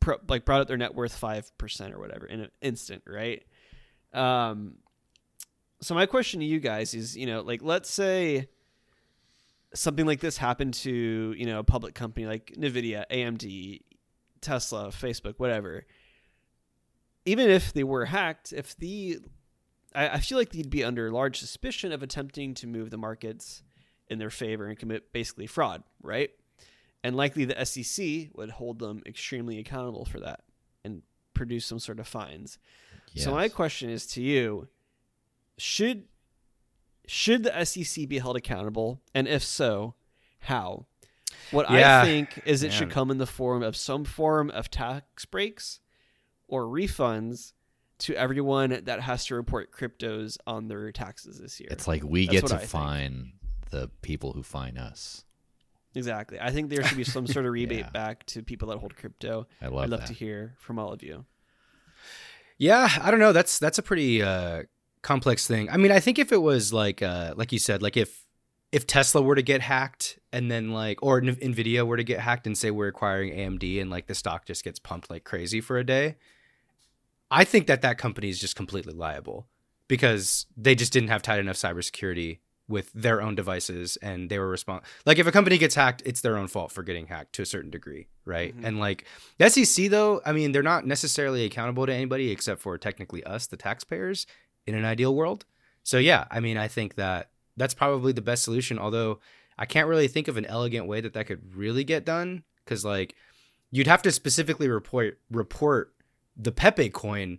pro, like brought up their net worth five percent or whatever in an instant, right? Um. So my question to you guys is, you know, like let's say something like this happened to you know a public company like Nvidia, AMD, Tesla, Facebook, whatever. Even if they were hacked, if the I, I feel like they'd be under large suspicion of attempting to move the markets in their favor and commit basically fraud, right? And likely the SEC would hold them extremely accountable for that and produce some sort of fines. So my question is to you: Should should the SEC be held accountable, and if so, how? What Yeah, I think is it should come in the form of some form of tax breaks or refunds to everyone that has to report cryptos on their taxes this year. It's like we That's get to I think. fine the people who fine us. exactly. I think there should be some sort of rebate Yeah. back to people that hold crypto. I love I'd love that. to hear from all of you. Yeah, I don't know. That's that's a pretty uh, complex thing. I mean, I think if it was like uh, like you said, like if if Tesla were to get hacked and then like or N- Nvidia were to get hacked and say we're acquiring AMD and like the stock just gets pumped like crazy for a day, I think that that company is just completely liable because they just didn't have tight enough cybersecurity with their own devices and they were respond like if a company gets hacked it's their own fault for getting hacked to a certain degree right Mhm. and like the sec though i mean they're not necessarily accountable to anybody except for technically us the taxpayers in an ideal world So yeah, I mean, I think that that's probably the best solution. Although I can't really think of an elegant way that that could really get done because like you'd have to specifically report report the Pepe coin.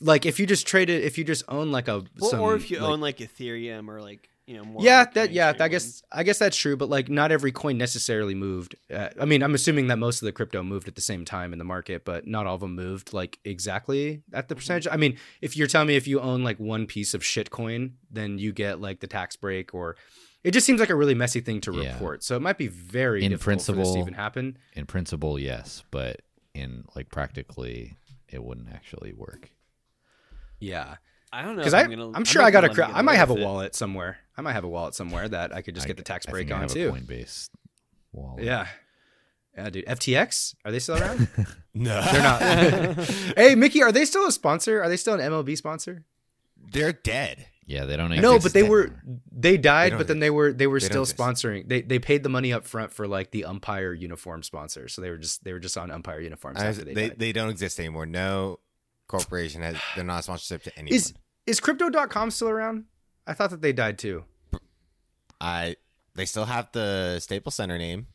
Like if you just trade it, if you just own like a Well, some, or if you like- own like Ethereum or like you know more. yeah like, that yeah i guess ones. i guess that's true but like not every coin necessarily moved uh, i mean i'm assuming that most of the crypto moved at the same time in the market but not all of them moved like exactly at Mm-hmm. the percentage i mean if you're telling me if you own like one piece of shit coin then you get like the tax break or it just seems like a really messy thing to Yeah. report so it might be very In difficult for this to principle- even happen In principle, yes, but in like practically, it wouldn't actually work. yeah I don't know because i I'm, gonna, i'm I'm sure not i got a gonna cra- i might have a with it. wallet somewhere i might have a wallet somewhere that i could just I- get the tax I break think I on have too A Coinbase wallet. yeah yeah dude ftx are they still around No, They're not. hey, Mickey, are they still a sponsor? Are they still an MLB sponsor? They're dead. Yeah, they don't. No, but they were they died, don't but then they were they were They still sponsoring. They they paid the money up front for like the umpire uniform sponsor. So they were just they were just on umpire uniforms I- after they, they died. they don't exist anymore. No corporation has. They're not a sponsorship to anyone. Is is crypto.com still around? I thought that they died too. I. They still have the Staples Center name.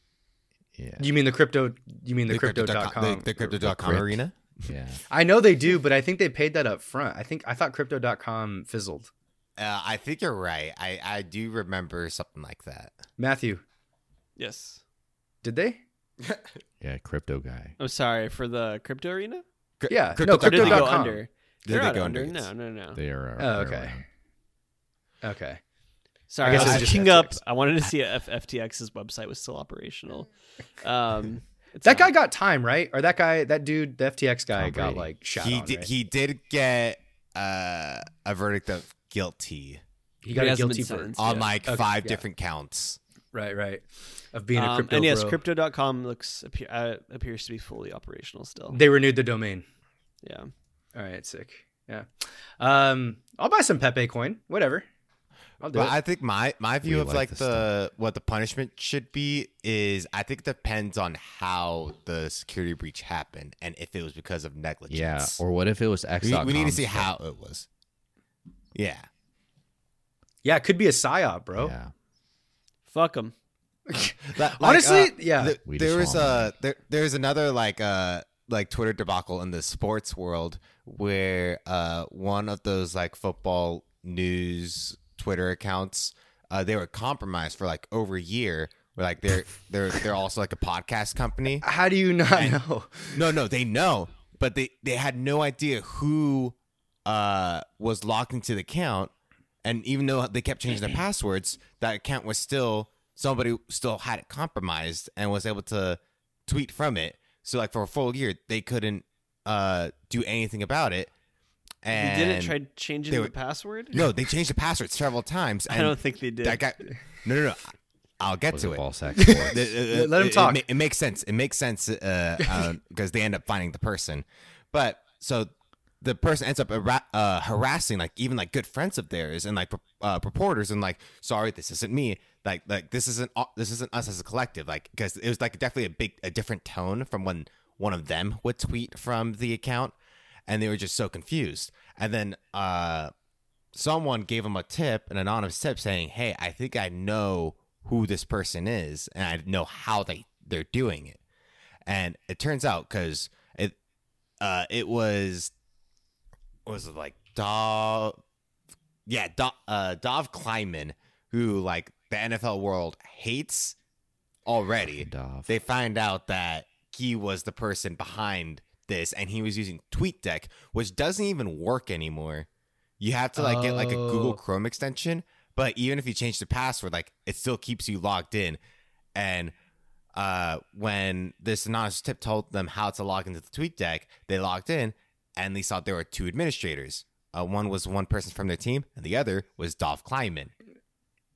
Yeah, You mean the crypto you mean the, crypto.com crypto.com? The, the crypto.com Crypt. arena. yeah. I know they do, but I think they paid that up front. I think I thought crypto.com fizzled. Uh, I think you're right. I I do remember something like that. Matthew, Yes. did they? Yeah, crypto guy. I'm sorry for the crypto arena. Cry- Yeah, crypto- no, Or did they go Crypto.com. under? Did They're they not go under. under? No, no, no. They are. Oh, okay. around. Okay. Sorry, I I guess was it's just looking up. FTX. I wanted to see if FTX's website was still operational. Um, it's That guy not. got time, right? Or that guy, that dude, the FTX guy Tom got Brady. like shot he on, did. right? He did get uh, a verdict of guilty He got he a guilty been for on Yeah. like Okay, five yeah. different counts. right, right, of being a Um, crypto and yes, bro. crypto.com looks appear, uh, appears to be fully operational still. They renewed the domain. yeah. All right, sick. Yeah. Um, I'll buy some Pepe coin. Whatever. I'll do But it. I think my my view We of like like this the what the punishment should be is I think it depends on how the security breach happened and if it was because of negligence. Yeah, or what if it was X? we, we need to see how it was. Yeah. yeah, it could be a psyop, bro. Yeah, Fuck them. Like, Honestly, uh, yeah. th- We there was a there, there's another like uh like Twitter debacle in the sports world where uh one of those like football news Twitter accounts uh they were compromised for like over a year. Where like they're they're they're also like a podcast company. How do you not know? No, no, they know, but they they had no idea who uh was locked into the account, and even though they kept changing their passwords, that account was still somebody still had it compromised and was able to tweet from it. So like for a full year, they couldn't uh do anything about it. And They didn't try changing they the password. No, they changed the password several times. I don't think they did. that guy. No, no, no. I'll get to it it. ball sack? The- uh, Let him talk. It, ma- it makes sense. It makes sense uh, because they end up finding the person. But so the person ends up uh, harassing like even like good friends of theirs and like uh, reporters and like sorry this isn't me. Like like this isn't uh, this isn't us as a collective like because it was like definitely a big a different tone from when one of them would tweet from the account and they were just so confused. And then uh someone gave them a tip an anonymous tip saying hey i think i know who this person is and i know how they they're doing it. And it turns out because it uh it was was it like Dov yeah Dov, uh Dov Kleiman who like the NFL world hates already Dov. they find out that he was the person behind this and he was using TweetDeck which doesn't even work anymore you have to like get like a Google Oh. Chrome extension but even if you change the password like it still keeps you logged in and uh, when this anonymous tip told them how to log into the TweetDeck, they logged in and they saw there were two administrators. Uh, one was one person from their team, and the other was Dov Kleiman.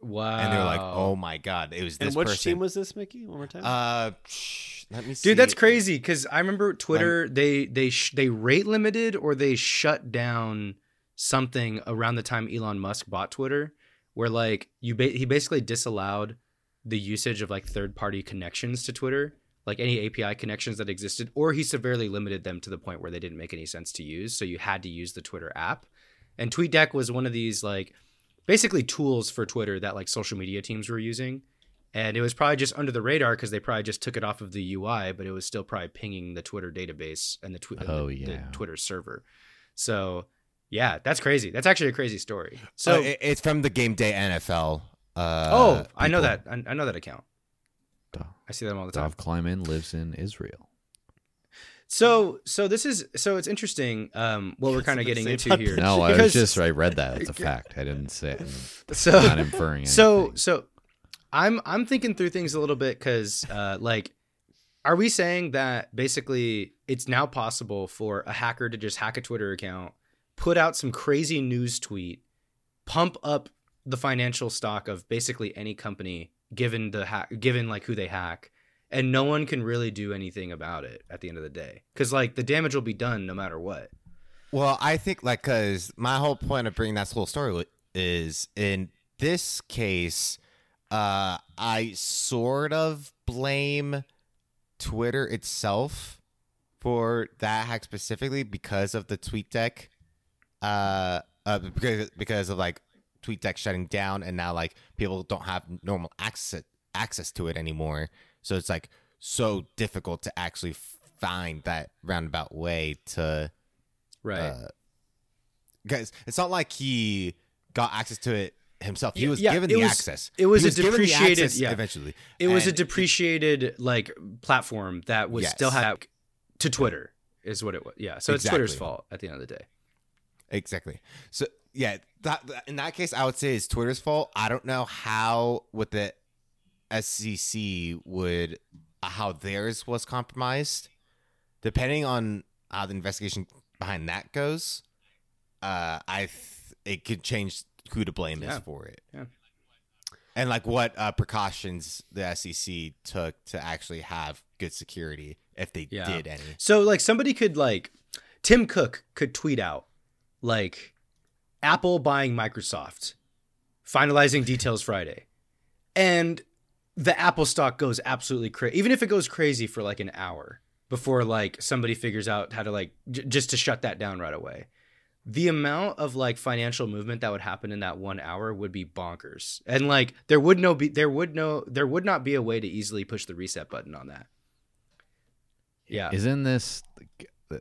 Wow. And they were like, "Oh my god, it was this person. and which person." team was this, Mickey? One more time. uh, shh, let me see. Dude, that's crazy. Because I remember Twitter, they they sh- they rate limited or they shut down something around the time Elon Musk bought Twitter, where like you ba- he basically disallowed the usage of like third party connections to Twitter, like any API connections that existed, or he severely limited them to the point where they didn't make any sense to use. So you had to use the Twitter app. And TweetDeck was one of these like basically tools for Twitter that like social media teams were using. And it was probably just under the radar because they probably just took it off of the UI, but it was still probably pinging the Twitter database and the, twi- Oh, the, the yeah. Twitter server. So yeah, that's crazy. That's actually a crazy story. So So it's from the game day NFL. Uh, oh, I know that. I, I know that account. Duh. I see them all the time. Dov Kleiman lives in Israel. So so this is so it's interesting. Um, what we're kind of getting into here. No, I was just I read that. It's a fact. I didn't say it. I'm so not inferring so so i'm i'm thinking through things a little bit because uh like are we saying that basically it's now possible for a hacker to just hack a twitter account put out some crazy news tweet pump up the financial stock of basically any company given the hack given like who they hack and no one can really do anything about it at the end of the day because like the damage will be done no matter what. Well, I think like because my whole point of bringing that whole story is in this case, uh, I sort of blame Twitter itself for that hack specifically because of the tweet deck, uh, uh because because of like tweet deck shutting down and now like people don't have normal access access to it anymore. So it's like so difficult to actually find that roundabout way to right uh, guys, it's not like he got access to it himself. He was yeah, given the was- access. it was He a depreciated- yeah. eventually. It was a And depreciated like platform that was Yes. still had to Twitter is what it was. Yeah, so it's Twitter's fault at the end of the day. Exactly. So yeah, that, that- in that case, I would say it's Twitter's fault. I don't know how with the SEC would uh, how theirs was compromised. Depending on how the investigation behind that goes, uh, I th- it could change who to blame Yeah. is for it. Yeah. And like what uh, precautions the SEC took to actually have good security if they Yeah. did any. So like somebody could like Tim Cook could tweet out like Apple buying Microsoft, finalizing details Friday, and the Apple stock goes absolutely crazy. Even if it goes crazy for like an hour before like somebody figures out how to like j- just to shut that down right away. The amount of like financial movement that would happen in that one hour would be bonkers, and like there would no be there would no there would not be a way to easily push the reset button on that. Yeah, Isn't this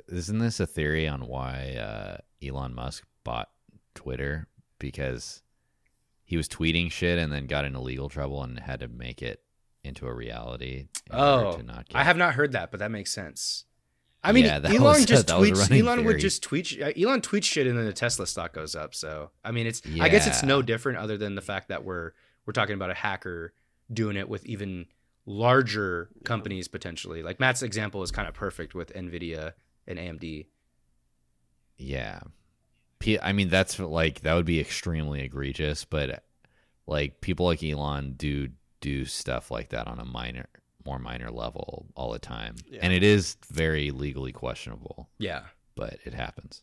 isn't this a theory on why uh, Elon Musk bought Twitter because he was tweeting shit and then got into legal trouble and had to make it into a reality. in Oh, to not I have not heard that, but that makes sense. I mean, Yeah, Elon was- just tweets. Elon would just tweet. uh, Elon tweets shit, and then the Tesla stock goes up. So, I mean, it's. I guess it's no different, other than the fact that we're we're talking about a hacker doing it with even larger companies potentially. Like Matt's example is kind of perfect with Nvidia and AMD. Yeah. P- I mean, that's like that would be extremely egregious, but like people like Elon do do stuff like that on a minor, more minor level all the time, Yeah. and it is very legally questionable, Yeah, but it happens.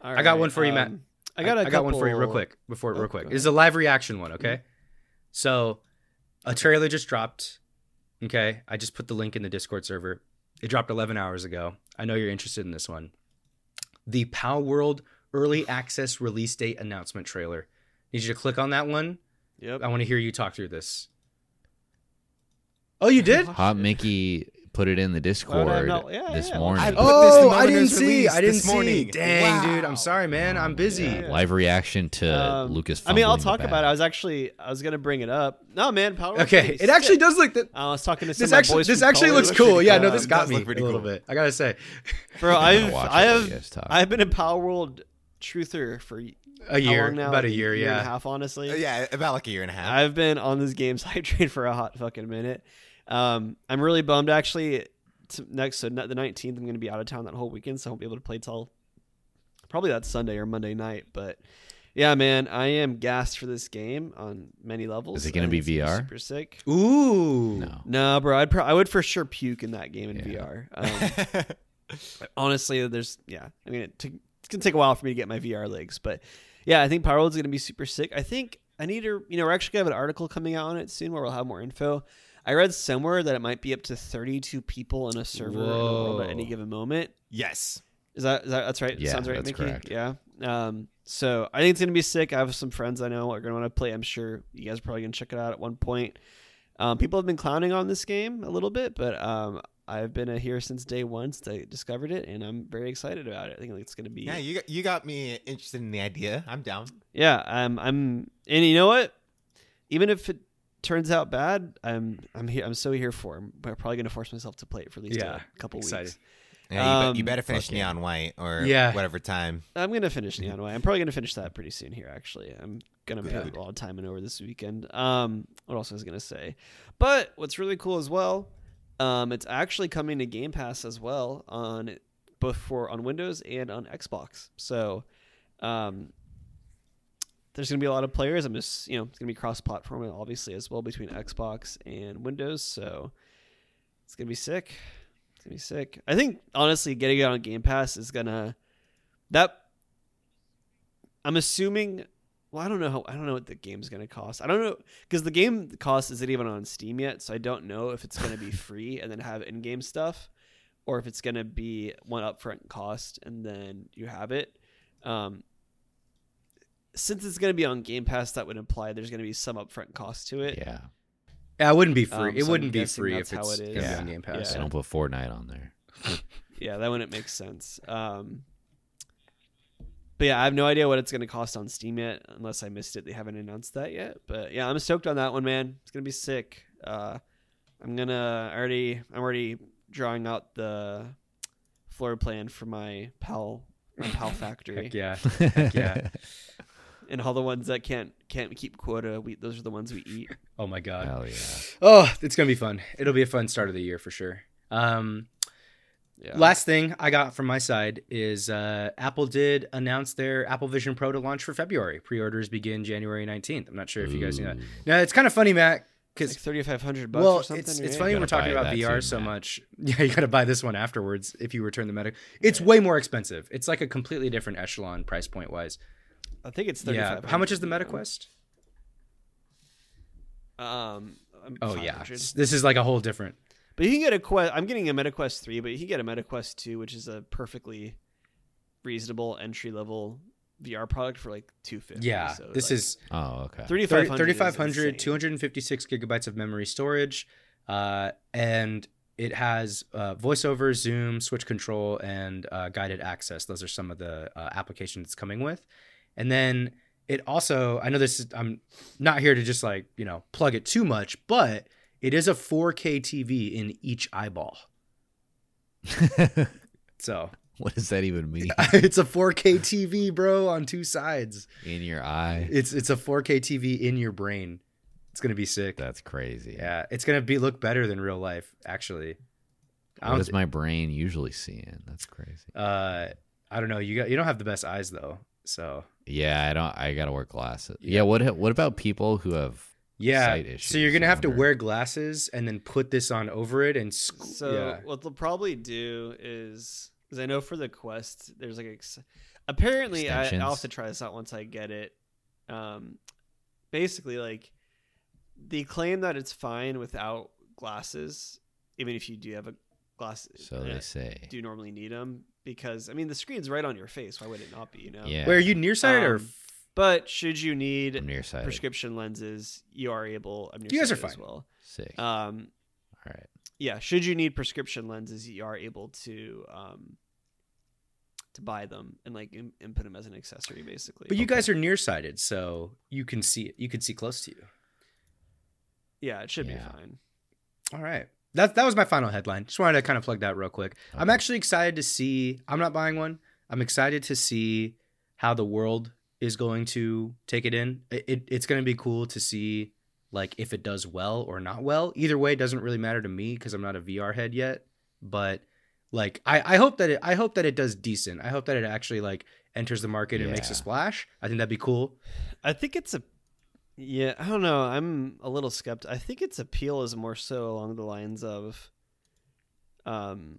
All I got one for you, Matt. um, I got a I got one for you real quick before Oh, real quick. go This is a live reaction one, okay? So a trailer just dropped. Okay. I just put the link in the Discord server. It dropped 11 hours ago. I know you're interested in this one. The Palworld early access release date announcement trailer. Need you to click on that one. Yep. I want to hear you talk through this. Oh, you did? Hot Mickey put it in the Discord not- yeah, this yeah. morning. I- Put this Oh, the I didn't see. I didn't this see. morning. Dang, dude. I'm sorry, man. I'm busy. Yeah. Live reaction to Um, Lucas. I mean, I'll talk about it. I was actually I was gonna bring it up. No, man, Power. Okay. is It actually sick. does look that. I was talking to some This actually, boys this actually looks cool. Yeah, no, this got me a little bit. I gotta say, Bro, I've I have. I've been in Palworld truther for a year, now? about a Like year, and a yeah. half, honestly. Uh, yeah, about like a year and a half. I've been on this game's hype train for a hot fucking minute. Um, I'm really bummed actually. To next, so the 19th, I'm going to be out of town that whole weekend, so I won't be able to play till probably that Sunday or Monday night. But yeah, man, I am gassed for this game on many levels. Is it gonna be VR? Super sick. Ooh, No. No, bro, I'd pro- I would for sure puke in that game in Yeah. VR. Um, honestly, there's yeah. I mean, it t- it's gonna take a while for me to get my VR legs, but yeah, I think Palworld's gonna be super sick. I think I need to, you know, we're actually gonna have an article coming out on it soon where we'll have more info. I read somewhere that it might be up to 32 people in a server in the world at any given moment. yes. Is that, is that that's right? Yeah, Sounds right, that's Mickey. correct. Yeah. Um, so I think it's gonna be sick. I have some friends I know are gonna want to play. I'm sure you guys are probably gonna check it out at one point. Um, people have been clowning on this game a little bit, but um, I've been here since day one since I discovered it, and I'm very excited about it. I think it's gonna be Yeah, you got, you got me interested in the idea. I'm down. yeah. I'm I'm and you know what? Even if it turns out bad, I'm I'm here. I'm so here for. it. I'm probably gonna force myself to play it for at least Yeah, a couple excited. weeks. Yeah, you, Um, be- you better finish fuck. Neon White or Yeah. whatever time. I'm gonna finish Neon White. I'm probably gonna finish that pretty soon here. Actually, I'm gonna Good. put a lot of time in over this weekend. Um, what else was I gonna say? But what's really cool as well, um, it's actually coming to Game Pass as well on both for on Windows and on Xbox. So, um, there's gonna be a lot of players. I'm just you know it's gonna be cross-platform obviously as well between Xbox and Windows. So it's gonna be sick. It's gonna be sick. I think honestly, getting it on Game Pass is gonna that. I'm assuming. Well, I don't know how. I don't know what the game's gonna cost. I don't know because the game cost isn't even on Steam yet, so I don't know if it's gonna be free and then have in-game stuff, or if it's gonna be one upfront cost and then you have it. Um, since it's gonna be on Game Pass, that would imply there's gonna be some upfront cost to it. Yeah. Yeah, it wouldn't be free. Um, it so I'm wouldn't be free if how it's it is. Yeah. on Game Pass. So Yeah. don't put Fortnite on there. Yeah, that wouldn't make sense. Um, but yeah, I have no idea what it's going to cost on Steam yet, unless I missed it. They haven't announced that yet. But yeah, I'm stoked on that one, man. It's gonna be sick. Uh, I'm gonna already. I'm already drawing out the floor plan for my pal, my pal factory, Heck yeah. Heck yeah. And all the ones that can't can't keep quota. We those are the ones we eat. Oh my god. Hell yeah. Oh, it's gonna be fun. It'll be a fun start of the year for sure. Um, Yeah. Last thing I got from my side is uh, Apple did announce their Apple Vision Pro to launch for February. Pre-orders begin January 19th. I'm not sure if you guys know. that. Ooh. Now it's kind of funny, Matt, because like thirty five hundred bucks well, or something. it's it's funny You we're talking about VR so Matt. much. Yeah, you got to buy this one afterwards if you return the medical. It's way more expensive. It's like a completely different echelon price point wise. I think it's thirty five. Yeah. How much is the MetaQuest? Um. Oh yeah, this is like a whole different. But you can get a quest. I'm getting a MetaQuest three, but you can get a MetaQuest two, which is a perfectly reasonable entry level VR product for like two fifty. Yeah, so this like, is Oh, okay. 3500. 3500 256 gigabytes of memory storage uh, and it has uh, voiceover zoom switch control and uh, guided access those are some of the uh, applications it's coming with and then it also i know this is i'm not here to just like you know plug it too much but it is a 4k tv in each eyeball so what does that even mean? it's a 4k tv bro on two sides In your eye? it's it's a 4k tv in your brain it's gonna be sick That's crazy. Yeah, it's gonna be look better than real life. Actually, What is my brain usually seeing? That's crazy. uh, I don't know. You got you don't have the best eyes though. So Yeah, I don't. I gotta wear glasses. Yeah. Yeah. What? What about people who have? yeah, Sight so you're gonna have to wear glasses and then put this on over it and squ- So yeah. what they'll probably do is because I know for the Quest, there's like ex- apparently I, I'll have to try this out once I get it. Um, basically, like they claim that it's fine without glasses, even if you do have a glass. So uh, they say. do normally need them because I mean the screen's right on your face. Why would it not be? You know. Yeah. Where are you nearsighted or? Um, But should you need nearsighted. prescription lenses, you are able. I'm You guys are nearsighted as fine. well. Sick. Um, All right. yeah, should you need prescription lenses, you are able to um, to buy them and like and put them as an accessory, basically. But you guys are nearsighted, so you can see it. You can see close to you. yeah, it should Yeah. be fine. All right. That that was my final headline. Just wanted to kind of plug that real quick. I'm actually excited to see. I'm not buying one. I'm excited to see how the world is going to take it in. It, it- it's going to be cool to see like if it does well or not well. Either way, it doesn't really matter to me because I'm not a VR head yet. But like, I, I hope that it I hope that it does decent. I hope that it actually like enters the market and makes a splash. I think that'd be cool. I think it's a yeah. I don't know. I'm a little skeptical. I think its appeal is more so along the lines of, um,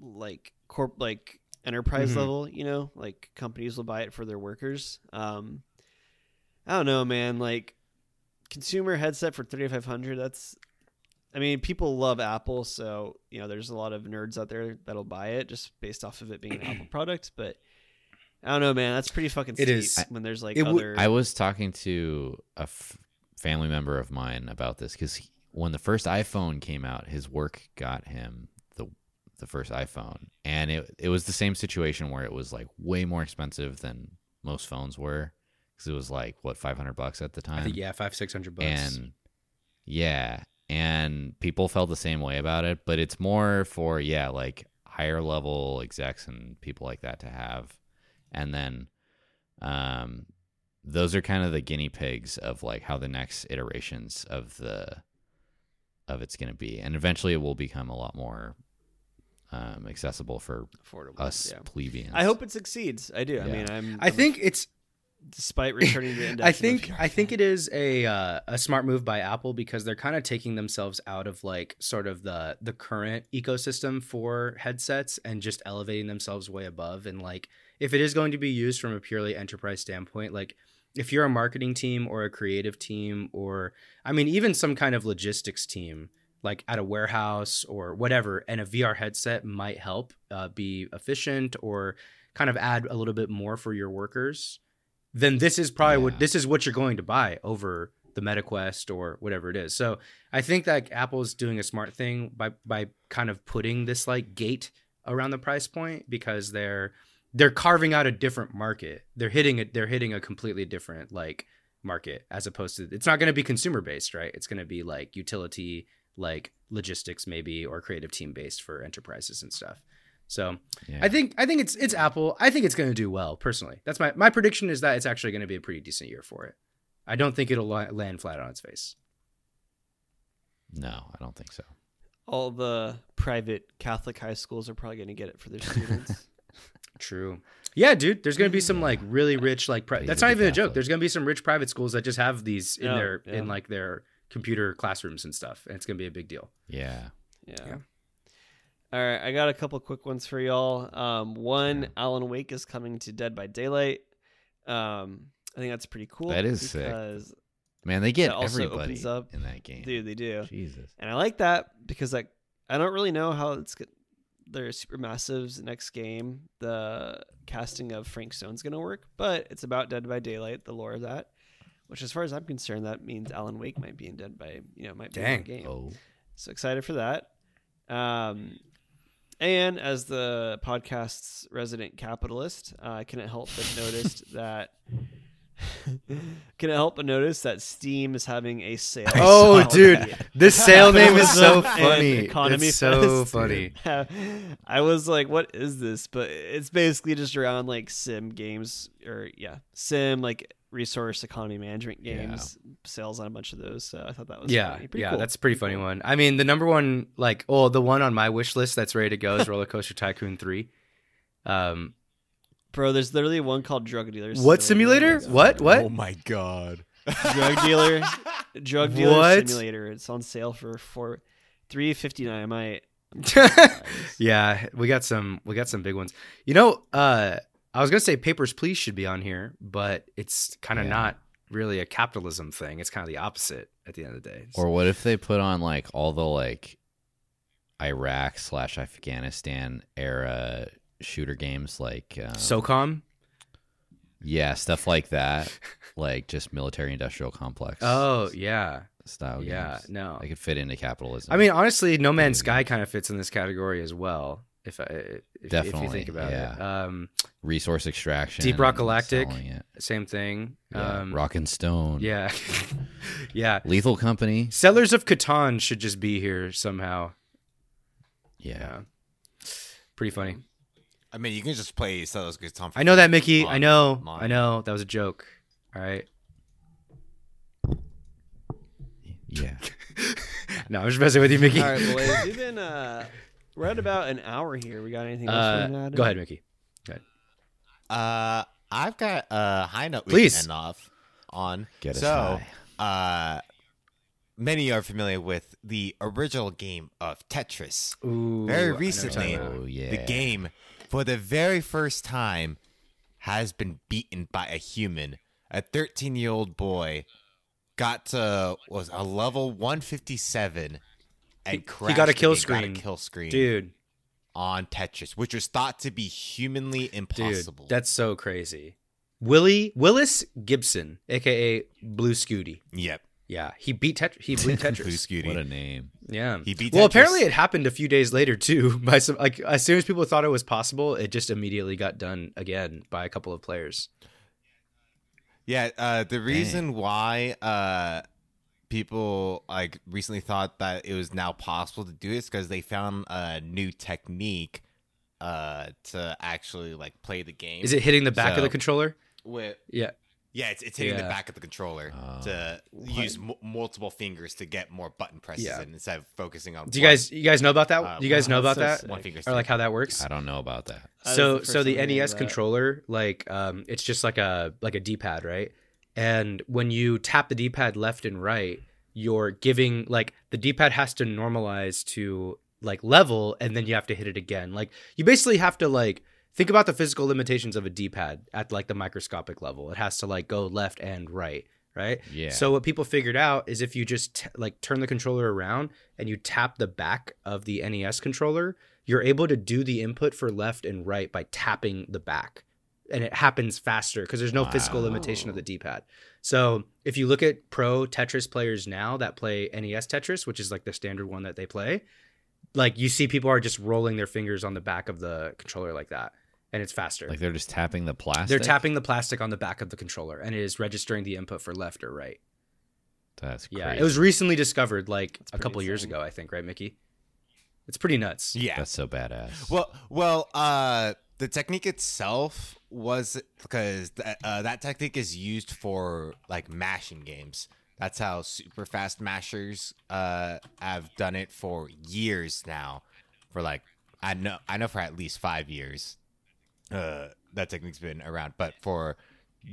like corp like enterprise Mhm. level. You know, like companies will buy it for their workers. Um, I don't know, man. Like consumer headset for 3500 that's i mean people love apple so you know there's a lot of nerds out there that'll buy it just based off of it being an apple product but I don't know, man. That's pretty fucking It steep is. when there's like It other. I was talking to a f- family member of mine about this because when the first iPhone came out, his work got him the the first iPhone, and it it was the same situation where it was like way more expensive than most phones were because it was like what five hundred bucks at the I time. think yeah, five six hundred bucks. and yeah, and people felt the same way about it, but it's more for yeah, like higher level execs and people like that to have, and then um, those are kind of the guinea pigs of like how the next iterations of the of it's going to be, and eventually it will become a lot more um, accessible for affordable. us Yeah. plebeians. I hope it succeeds. I do. I mean, I'm. I I'm- think it's despite returning to index. I think I think it is a uh, a smart move by Apple because they're kind of taking themselves out of like sort of the the current ecosystem for headsets and just elevating themselves way above and like if it is going to be used from a purely enterprise standpoint like if you're a marketing team or a creative team or I mean even some kind of logistics team like at a warehouse or whatever and a VR headset might help uh, be efficient or kind of add a little bit more for your workers then this is probably what this is what you're going to buy over the MetaQuest or whatever it is. So I think that Apple's doing a smart thing by by kind of putting this like gate around the price point because they're they're carving out a different market. They're hitting it. They're hitting a completely different like market as opposed to it's not going to be consumer based, right? It's going to be like utility, like logistics maybe, or creative team based for enterprises and stuff. So Yeah. I think I think it's it's Apple. I think it's going to do well personally. That's my my prediction is that it's actually going to be a pretty decent year for it. I don't think it'll land flat on its face. no, I don't think so. all the private Catholic high schools are probably going to get it for their students. True. Yeah, dude. There's going to be some like really rich like pri- that's not even a joke. There's going to be some rich private schools that just have these in Yeah, their yeah. in like their computer classrooms and stuff, and it's going to be a big deal. Yeah. Yeah. Yeah. All right, I got a couple quick ones for y'all. Um, one, Alan Wake is coming to Dead by Daylight. Um, I think that's pretty cool. That is sick. because, Man, they get That also everybody opens up- in that game. dude, they do, Jesus. and I like that because like I don't really know how it's go- their Supermassive's next game, the casting of Frank Stone's gonna work, but it's about Dead by Daylight, the lore of that. Which, as far as I'm concerned, that means Alan Wake might be in Dead by you know might be in the game. Oh. So excited for that. Um, and as the podcast's resident capitalist, uh, I couldn't help but notice that. Couldn't help but notice that Steam is having a sale. Oh, dude, the this sale name is so funny. Economy It's so Fest. funny. I was like, "What is this?" But it's basically just around like sim games, or yeah, sim like resource economy management Yeah. games. Sales on a bunch of those. So I thought that was Yeah, funny. Pretty yeah, cool. that's a pretty funny one. I mean, the number one, like, oh, the one on my wish list that's ready to go is Roller Coaster Tycoon Three. Um, Bro, there's literally one called Drug Dealer. what simulator? What? What? Oh my god. Drug Dealer. Drug Dealer What? Simulator. It's on sale for four, three fifty nine. I might. yeah, we got some. We got some big ones. You know, uh, I was gonna say Papers Please should be on here, but it's kind of Yeah. not really a capitalism thing. It's kind of the opposite at the end of the day. Or what if they put on like all the like Iraq slash Afghanistan era shooter games, like um, SOCOM. yeah, stuff like that, like just military industrial complex. Oh yeah, style yeah. games. No, They could fit into capitalism. I mean honestly, No Man's Sky kind of fits in this category as well. If I if, if you Definitely, think about it, um, resource extraction, Deep Rock Galactic. same thing. Yeah, Um, Rock and Stone, yeah, yeah. Lethal Company, Sellers of Catan should just be here somehow. yeah. Yeah, pretty funny. I mean, you can just play Settlers of Catan. for I know that, Mickey. on- I know. on- I know. That was a joke. All right. yeah. No, I'm just messing with you, Mickey. All right, boys. We've been uh, we're at about an hour here. We got anything else? Uh, we wanna add? go ahead, Mickey. Uh, I've got a high note we Please. can end off on. Get us so, uh, many are familiar with the original game of Tetris. Ooh, Very recently, talking. Oh yeah. The game, for the very first time, has been beaten by a human. A 13 year old boy got to was a level 157 and He- he got a kill he got screen. kill screen. dude. on Tetris, which was thought to be humanly impossible. Dude, that's so crazy. Willie Willis Gibson, aka Blue Scuti. yep. Yeah, he beat Tet- he beat Blue Tetris. What a name. yeah, He beat Well, Tetris. apparently it happened a few days later too. By some like as soon as people thought it was possible, it just immediately got done again by a couple of players. Yeah, uh, the reason why uh, people like recently thought that it was now possible to do this because they found a new technique uh, to actually like play the game. Is it hitting the back of the controller? With, Yeah. Yeah, it's, it's hitting Yeah. the back of the controller Oh. to use m- multiple fingers to get more button presses Yeah. in instead of focusing on. Do you one- guys you guys know about that? Uh, Do you guys know about so that? one finger? Or like how that works? I don't know about that. That is so the so the NES controller like um it's just like a like a D-pad, right? And when you tap the D-pad left and right, you're giving like the D-pad has to normalize to like level and then you have to hit it again. Like you basically have to like think about the physical limitations of a D-pad at like the microscopic level. It has to like go left and right, right? Yeah. So what people figured out is if you just t- like turn the controller around and you tap the back of the NES controller, you're able to do the input for left and right by tapping the back. And it happens faster because there's no physical limitation of the D-pad. So if you look at pro Tetris players now that play NES Tetris, which is like the standard one that they play, like you see people are just rolling their fingers on the back of the controller like that, and it's faster. like they're just tapping the plastic. They're tapping the plastic on the back of the controller, and it is registering the input for left or right. That's Yeah, it was recently discovered like a pretty couple years ago, I think, right, Mickey? It's pretty nuts. Yeah. That's so badass. Well, well, uh, the technique itself was because th- uh, that technique is used for like mashing games. That's how super fast mashers uh, have done it for years now. For like, I know, I know for at least five years, uh, that technique's been around. But for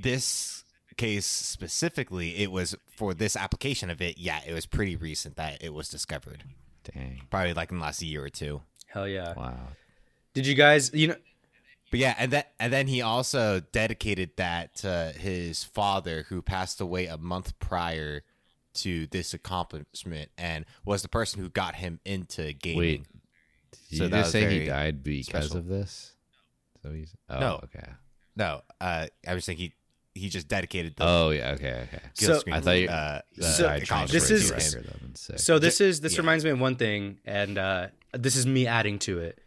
this case specifically, it was for this application of it. Yeah, it was pretty recent that it was discovered. Dang. Probably like in the last year or two. Hell yeah. Wow. Did you guys, you know, But yeah, and that and then he also dedicated that to his father, who passed away a month prior to this accomplishment, and was the person who got him into gaming. Wait. Did So you that just was say he died because special. of this? So he's oh, No. okay. No, uh, I was saying he he just dedicated the Oh yeah, okay, okay. So- screen. I thought you- uh, So- died accomplishment this is- to to record him. of and sick. so this is this yeah. reminds me of one thing, and uh this is me adding to it.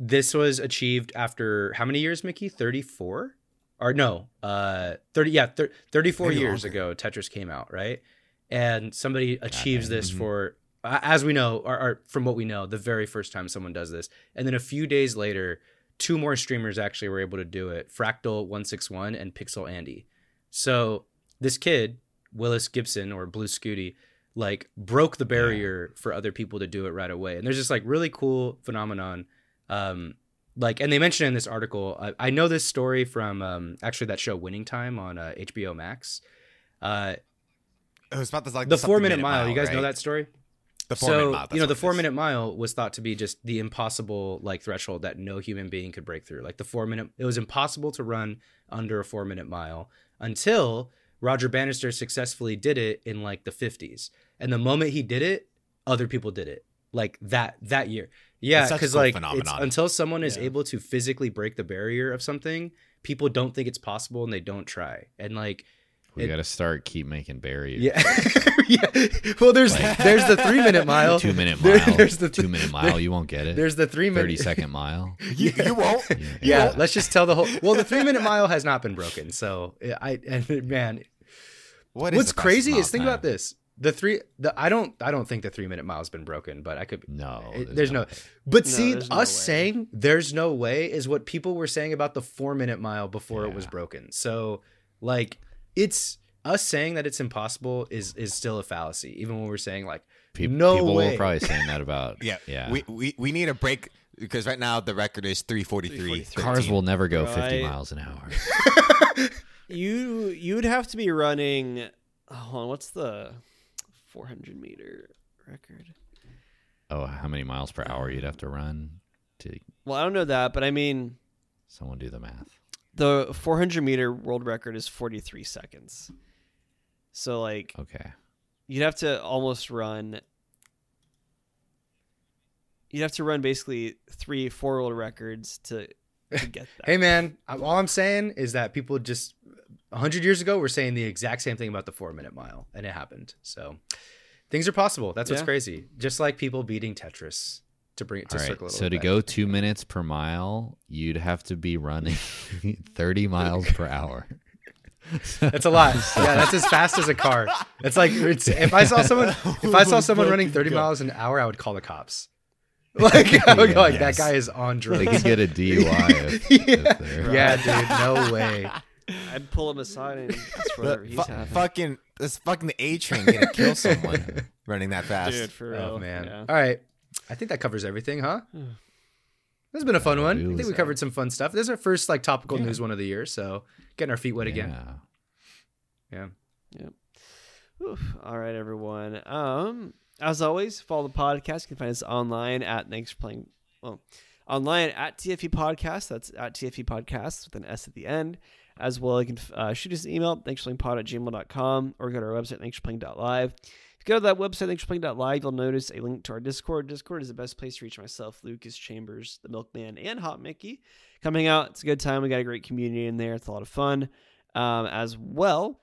This was achieved after how many years, Mickey? 34? Or no, uh 30 yeah, thir- 34 Maybe years longer. ago Tetris came out, right? And somebody achieves dang. this Mhm. for uh, as we know or, or from what we know, the very first time someone does this. And then a few days later, two more streamers actually were able to do it. Fractal 161 and Pixel Andy. So this kid, Willis Gibson or Blue Scuti, like broke the barrier for other people to do it right away. And there's this like really cool phenomenon. Um, like, and they mentioned in this article. I, I know this story from um, actually that show Winning Time on uh, HBO Max. Uh, it was about this like the four minute mile. You guys know that story? The four so minute mile. that's you know the four minute mile was thought to be just the impossible like threshold that no human being could break through. Like the four minute it was impossible to run under a four minute mile until roger bannister successfully did it in like the 50s and the moment he did it other people did it. Like that that year. Yeah It's such a because cool like it's, until someone is Yeah. able to physically break the barrier of something people don't think it's possible and they don't try. And like we it- got to start keep making barriers. yeah yeah well there's there's the three minute mile Two minute There- mile. there's the- two minute mile. You won't get it. there's the three minute thirty second mile. You, you won't. yeah, let's just tell the whole. Well, the three minute mile has not been broken, so I and man, What is what's crazy is think time? about this. The three, the I don't, I don't think the three minute mile has been broken, but I could. No, eh, it- there's no, way. but No, see, there's no us saying there's no way is what people were saying about the four minute mile before it was broken. So, like, it's us saying that it's impossible is is still a fallacy, even when we're saying like, Peop- no people way. were probably saying that about Yeah, yeah. We, we we need a break because right now the record is three forty three. Cars will never go Bro, 50 miles an hour. You you'd have to be running. oh, Hold on, what's the 400 meter record? Oh, how many miles per hour you'd have to run to Well, I don't know that, but I mean, someone do the math? The 400 meter world record is 43 seconds. So like, Okay. you'd have to almost run. you'd have to run basically three four world records to, to get that. Hey man, all I'm saying is that people just 100 years ago were saying the exact same thing about the 4 minute mile and it happened. So things are possible. That's what's Yeah. crazy. Just like people beating Tetris to bring it to All right. circle a little So to bit. go two minutes per mile, you'd have to be running 30 miles per hour. That's a lot. Yeah, that's as fast as a car. It's like it's, if I saw someone if I saw someone running 30 miles an hour, I would call the cops. Like I would go like that guy is on drugs. They drugs. could get a DUI if, if they're yeah, dude, no way. I'd pull him aside and ask whatever he's fu- having. fucking this fucking the A train gonna kill someone running that fast. Dude, for oh, real. Oh man. Yeah. All right. I think that covers everything, huh? This has been a fun one. I think we covered some fun stuff. This is our first like topical news one of the year, so getting our feet wet again. Yeah. Yeah. Oof. All right, everyone. Um, as always, follow the podcast. You can find us online at thanks for playing. Well, online at TFP Podcast. That's at TFP Podcast with an S at the end. As well, you can uh, shoot us an email, thanks for playing pod at gmail.com, or go to our website, thanks go to that website, thanks for playing.live, you'll notice a link to our Discord. Discord is the best place to reach myself, Lucas Chambers, the Milkman, and Hot Mickey. Coming out, it's a good time. We got a great community in there. It's a lot of fun. Um, as well,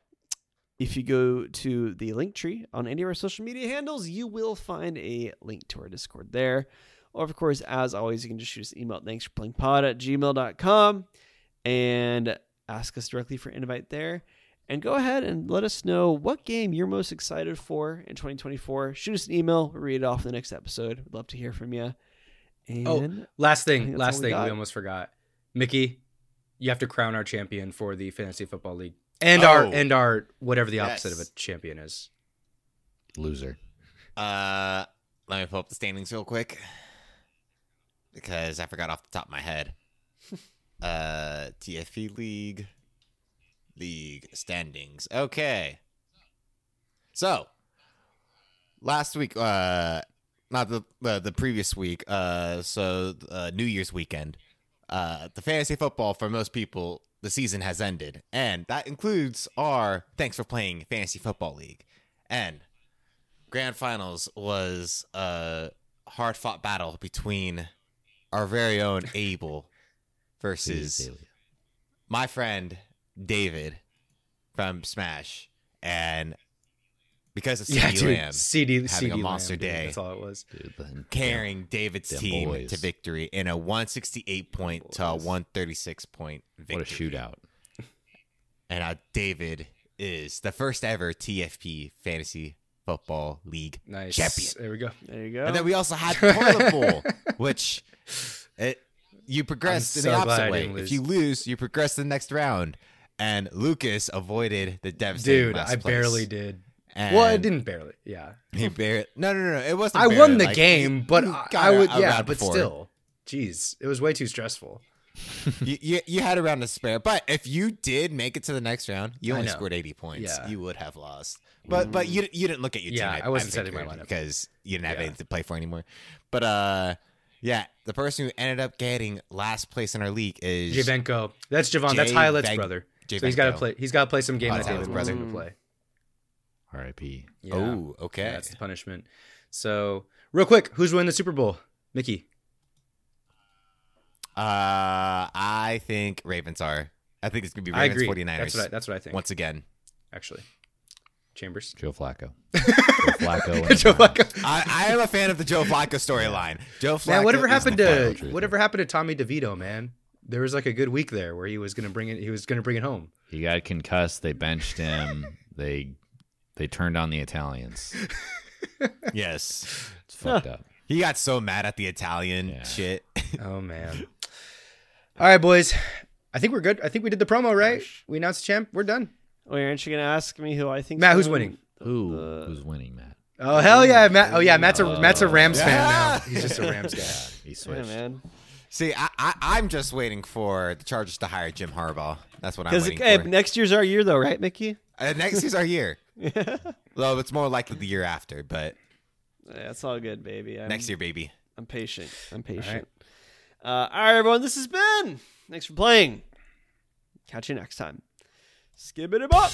if you go to the link tree on any of our social media handles, you will find a link to our Discord there. Or, of course, as always, you can just shoot us an email. Thanks for playing pod at gmail.com and ask us directly for invite there. And go ahead and let us know what game you're most excited for in 2024. Shoot us an email. We'll read it off in the next episode. We'd love to hear from you. And Oh, last thing, last we thing got. we almost forgot. Mickey, you have to crown our champion for the fantasy football league. And Oh. our and our whatever the opposite of a champion is. Loser. Uh, let me pull up the standings real quick because I forgot off the top of my head. uh, TFP League, league standings. Okay. So, last week, uh, not the uh, the previous week. Uh, so uh, New Year's weekend. Uh, the fantasy football for most people, the season has ended, and that includes our thanks for playing fantasy football league. And grand finals was a hard fought battle between our very own Abel versus my friend David from Smash, and because of CD Yeah, dude. Lamb CD, having CD a monster Lamb, dude. day. That's all it was. Dude, then- carrying David's Them team boys. to victory in a 168 point to a 136 point victory. What a shootout. And uh, David is the first ever TFP Fantasy Football League Nice. champion. There we go. there you go. And then we also had Toilet Bowl, which it, you progress I'm in the so glad I opposite way. If you lose, you progress to the next round. And Lucas avoided the devastating Dude, I place. barely did. And Well, I didn't barely. Yeah. He barely. No, no, no. It wasn't. I barely, won the like, game, but I, I would a- a yeah, but still. Jeez, it was way too stressful. you, you, you had a round to spare. But if you did make it to the next round, you only scored 80 points. Yeah. You would have lost. But but you you didn't look at your Yeah, team. I wasn't setting my lineup. because you didn't have Yeah. anything to play for anymore. But uh, yeah, the person who ended up getting last place in our league is Javenko. That's Javon. That's Hylet's brother. So he's got to play. He's got to play some game Oh, that that's David wants him to play. R.I.P. Yeah. Oh, okay. Yeah, that's the punishment. So, real quick, who's winning the Super Bowl? Mickey. Uh, I think Ravens are. I think it's gonna be I Ravens agree. 49ers. That's what I, that's what I think. once again. Actually, Chambers. Joe Flacco. Joe Flacco. Joe Flacco. I, I am a fan of the Joe Flacco storyline. Joe Flacco. Man, whatever happened to whatever happened to Tommy DeVito? Man, there was like a good week there where he was gonna bring it. He was gonna bring it home. He got concussed. They benched him. they they turned on the Italians. Yes. It's fucked up. He got so mad at the Italian Yeah. shit. Oh man. All right, boys. I think we're good. I think we did the promo right. We announced the champ. We're done. Wait, aren't you gonna ask me who I think? Matt, who's winning? Who The- who's winning, Matt? Oh hell yeah, Matt. Oh yeah, Matt's a. Matt's a Rams fan Yeah. now. He's just a Rams guy. He Yeah, switched. man. See, I, I, I'm just waiting for the Chargers to hire Jim Harbaugh. That's what I'm waiting hey, for. next year's our year, though, right, Mickey? Uh, next year's our year. Though it's more likely the year after, but Yeah, it's all good, baby. I'm, next year, baby. I'm patient. I'm patient. Uh, all right, everyone. This has been. Thanks for playing. Catch you next time. Skip it up.